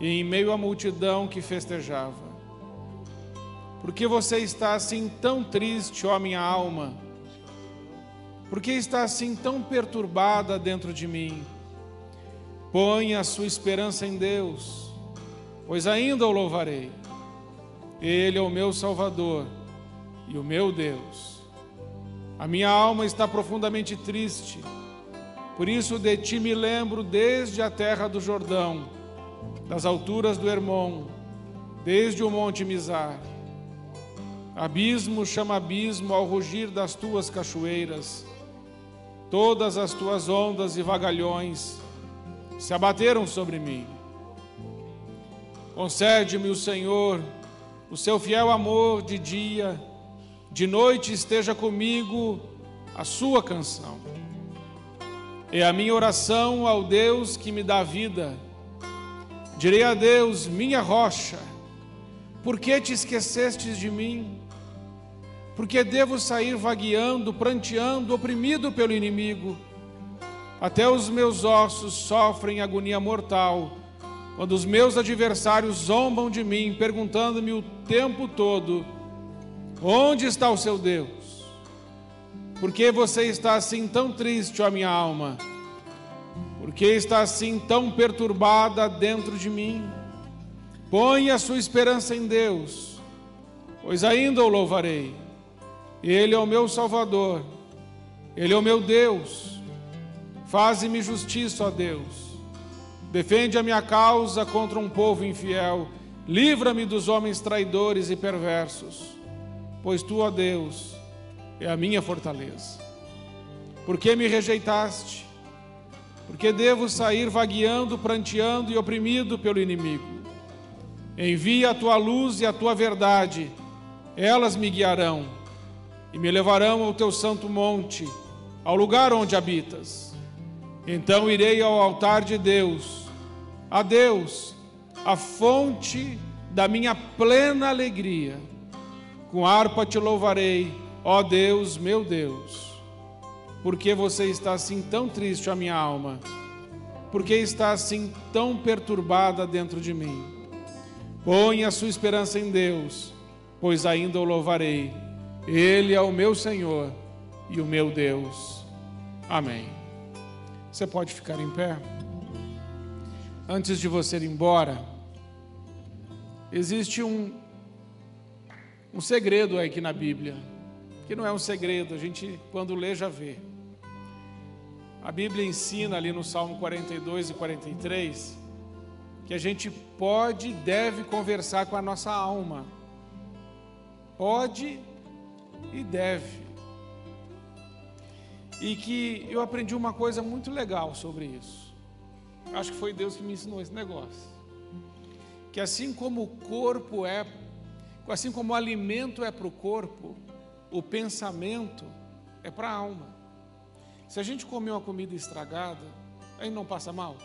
S3: e em meio à multidão que festejava. Por que você está assim tão triste, ó minha alma? Por que está assim tão perturbada dentro de mim? Ponha a sua esperança em Deus, pois ainda o louvarei. Ele é o meu Salvador e o meu Deus. A minha alma está profundamente triste, por isso de ti me lembro desde a terra do Jordão, das alturas do Hermon, desde o monte Mizar. Abismo chama abismo ao rugir das tuas cachoeiras. Todas as tuas ondas e vagalhões se abateram sobre mim. Concede-me o Senhor o seu fiel amor de dia de noite esteja comigo a sua canção. É a minha oração ao Deus que me dá vida. Direi a Deus, minha rocha, por que te esquecestes de mim? Porque devo sair vagueando, pranteando, oprimido pelo inimigo? Até os meus ossos sofrem agonia mortal, quando os meus adversários zombam de mim, perguntando-me o tempo todo: Onde está o seu Deus? Por que você está assim tão triste, ó minha alma? Por que está assim tão perturbada dentro de mim? Põe a sua esperança em Deus, pois ainda o louvarei. Ele é o meu Salvador, Ele é o meu Deus. Faze-me justiça, ó Deus. Defende a minha causa contra um povo infiel. Livra-me dos homens traidores e perversos pois tu, ó Deus, é a minha fortaleza. Por que me rejeitaste? Porque devo sair vagueando, pranteando e oprimido pelo inimigo. Envia a tua luz e a tua verdade, elas me guiarão e me levarão ao teu santo monte, ao lugar onde habitas. Então irei ao altar de Deus, a Deus, a fonte da minha plena alegria com harpa te louvarei, ó Deus, meu Deus. Porque você está assim tão triste, a minha alma? Porque está assim tão perturbada dentro de mim? Põe a sua esperança em Deus, pois ainda o louvarei. Ele é o meu Senhor e o meu Deus. Amém. Você pode ficar em pé? Antes de você ir embora, existe um um segredo aqui na Bíblia, que não é um segredo, a gente quando lê já vê. A Bíblia ensina ali no Salmo 42 e 43 que a gente pode e deve conversar com a nossa alma. Pode e deve. E que eu aprendi uma coisa muito legal sobre isso. Acho que foi Deus que me ensinou esse negócio. Que assim como o corpo é Assim como o alimento é para o corpo, o pensamento é para a alma. Se a gente comer uma comida estragada, aí não passa mal.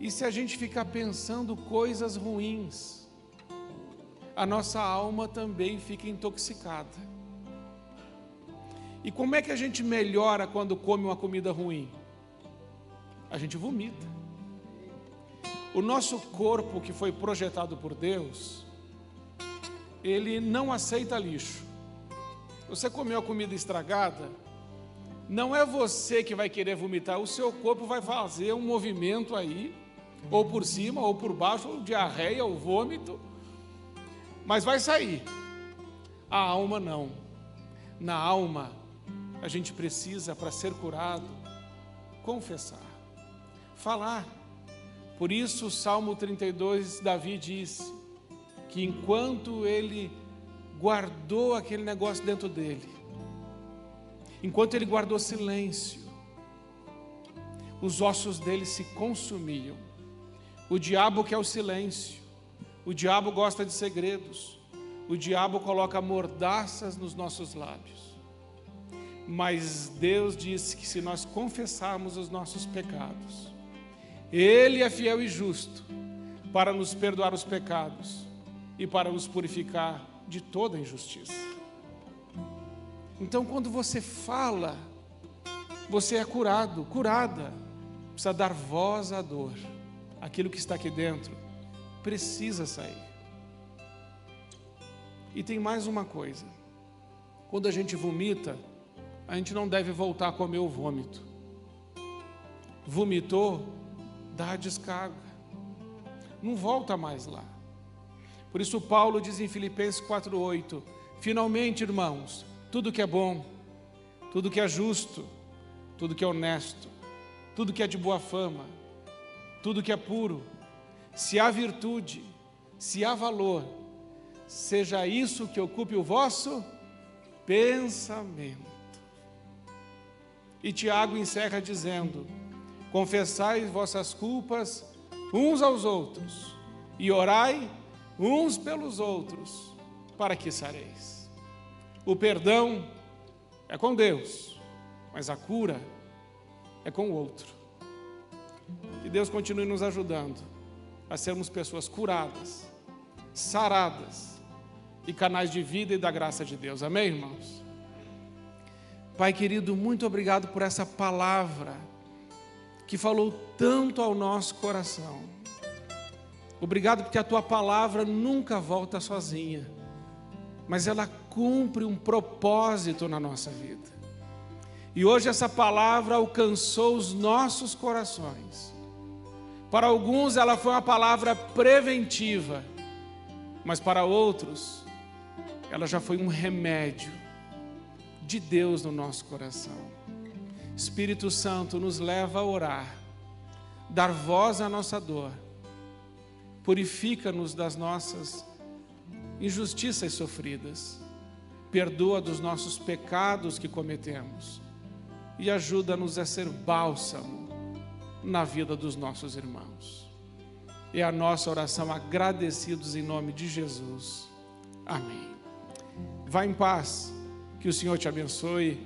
S3: E se a gente ficar pensando coisas ruins, a nossa alma também fica intoxicada. E como é que a gente melhora quando come uma comida ruim? A gente vomita. O nosso corpo que foi projetado por Deus, ele não aceita lixo. Você comeu a comida estragada, não é você que vai querer vomitar, o seu corpo vai fazer um movimento aí, ou por cima, ou por baixo, ou diarreia, ou vômito, mas vai sair. A alma não. Na alma, a gente precisa, para ser curado, confessar, falar. Por isso, o Salmo 32, Davi diz: que enquanto ele guardou aquele negócio dentro dele, enquanto ele guardou silêncio, os ossos dele se consumiam. O diabo quer o silêncio, o diabo gosta de segredos, o diabo coloca mordaças nos nossos lábios. Mas Deus disse que se nós confessarmos os nossos pecados, Ele é fiel e justo para nos perdoar os pecados e para os purificar de toda injustiça. Então, quando você fala, você é curado, curada. Precisa dar voz à dor. Aquilo que está aqui dentro precisa sair. E tem mais uma coisa: quando a gente vomita, a gente não deve voltar a comer o vômito. Vomitou, dá a descarga. Não volta mais lá. Por isso Paulo diz em Filipenses 4:8, finalmente, irmãos, tudo que é bom, tudo que é justo, tudo que é honesto, tudo que é de boa fama, tudo que é puro, se há virtude, se há valor, seja isso que ocupe o vosso pensamento. E Tiago encerra dizendo: Confessai vossas culpas uns aos outros e orai uns pelos outros, para que sareis. O perdão é com Deus, mas a cura é com o outro. Que Deus continue nos ajudando a sermos pessoas curadas, saradas e canais de vida e da graça de Deus. Amém, irmãos? Pai querido, muito obrigado por essa palavra que falou tanto ao nosso coração. Obrigado porque a tua palavra nunca volta sozinha, mas ela cumpre um propósito na nossa vida. E hoje essa palavra alcançou os nossos corações. Para alguns ela foi uma palavra preventiva, mas para outros ela já foi um remédio de Deus no nosso coração. Espírito Santo nos leva a orar, dar voz à nossa dor, purifica-nos das nossas injustiças sofridas, perdoa dos nossos pecados que cometemos e ajuda-nos a ser bálsamo na vida dos nossos irmãos. É a nossa oração agradecidos em nome de Jesus. Amém. Vá em paz que o Senhor te abençoe,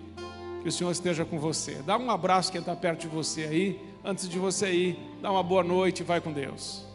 S3: que o Senhor esteja com você. Dá um abraço quem está perto de você aí. Antes de você ir, dá uma boa noite e vai com Deus.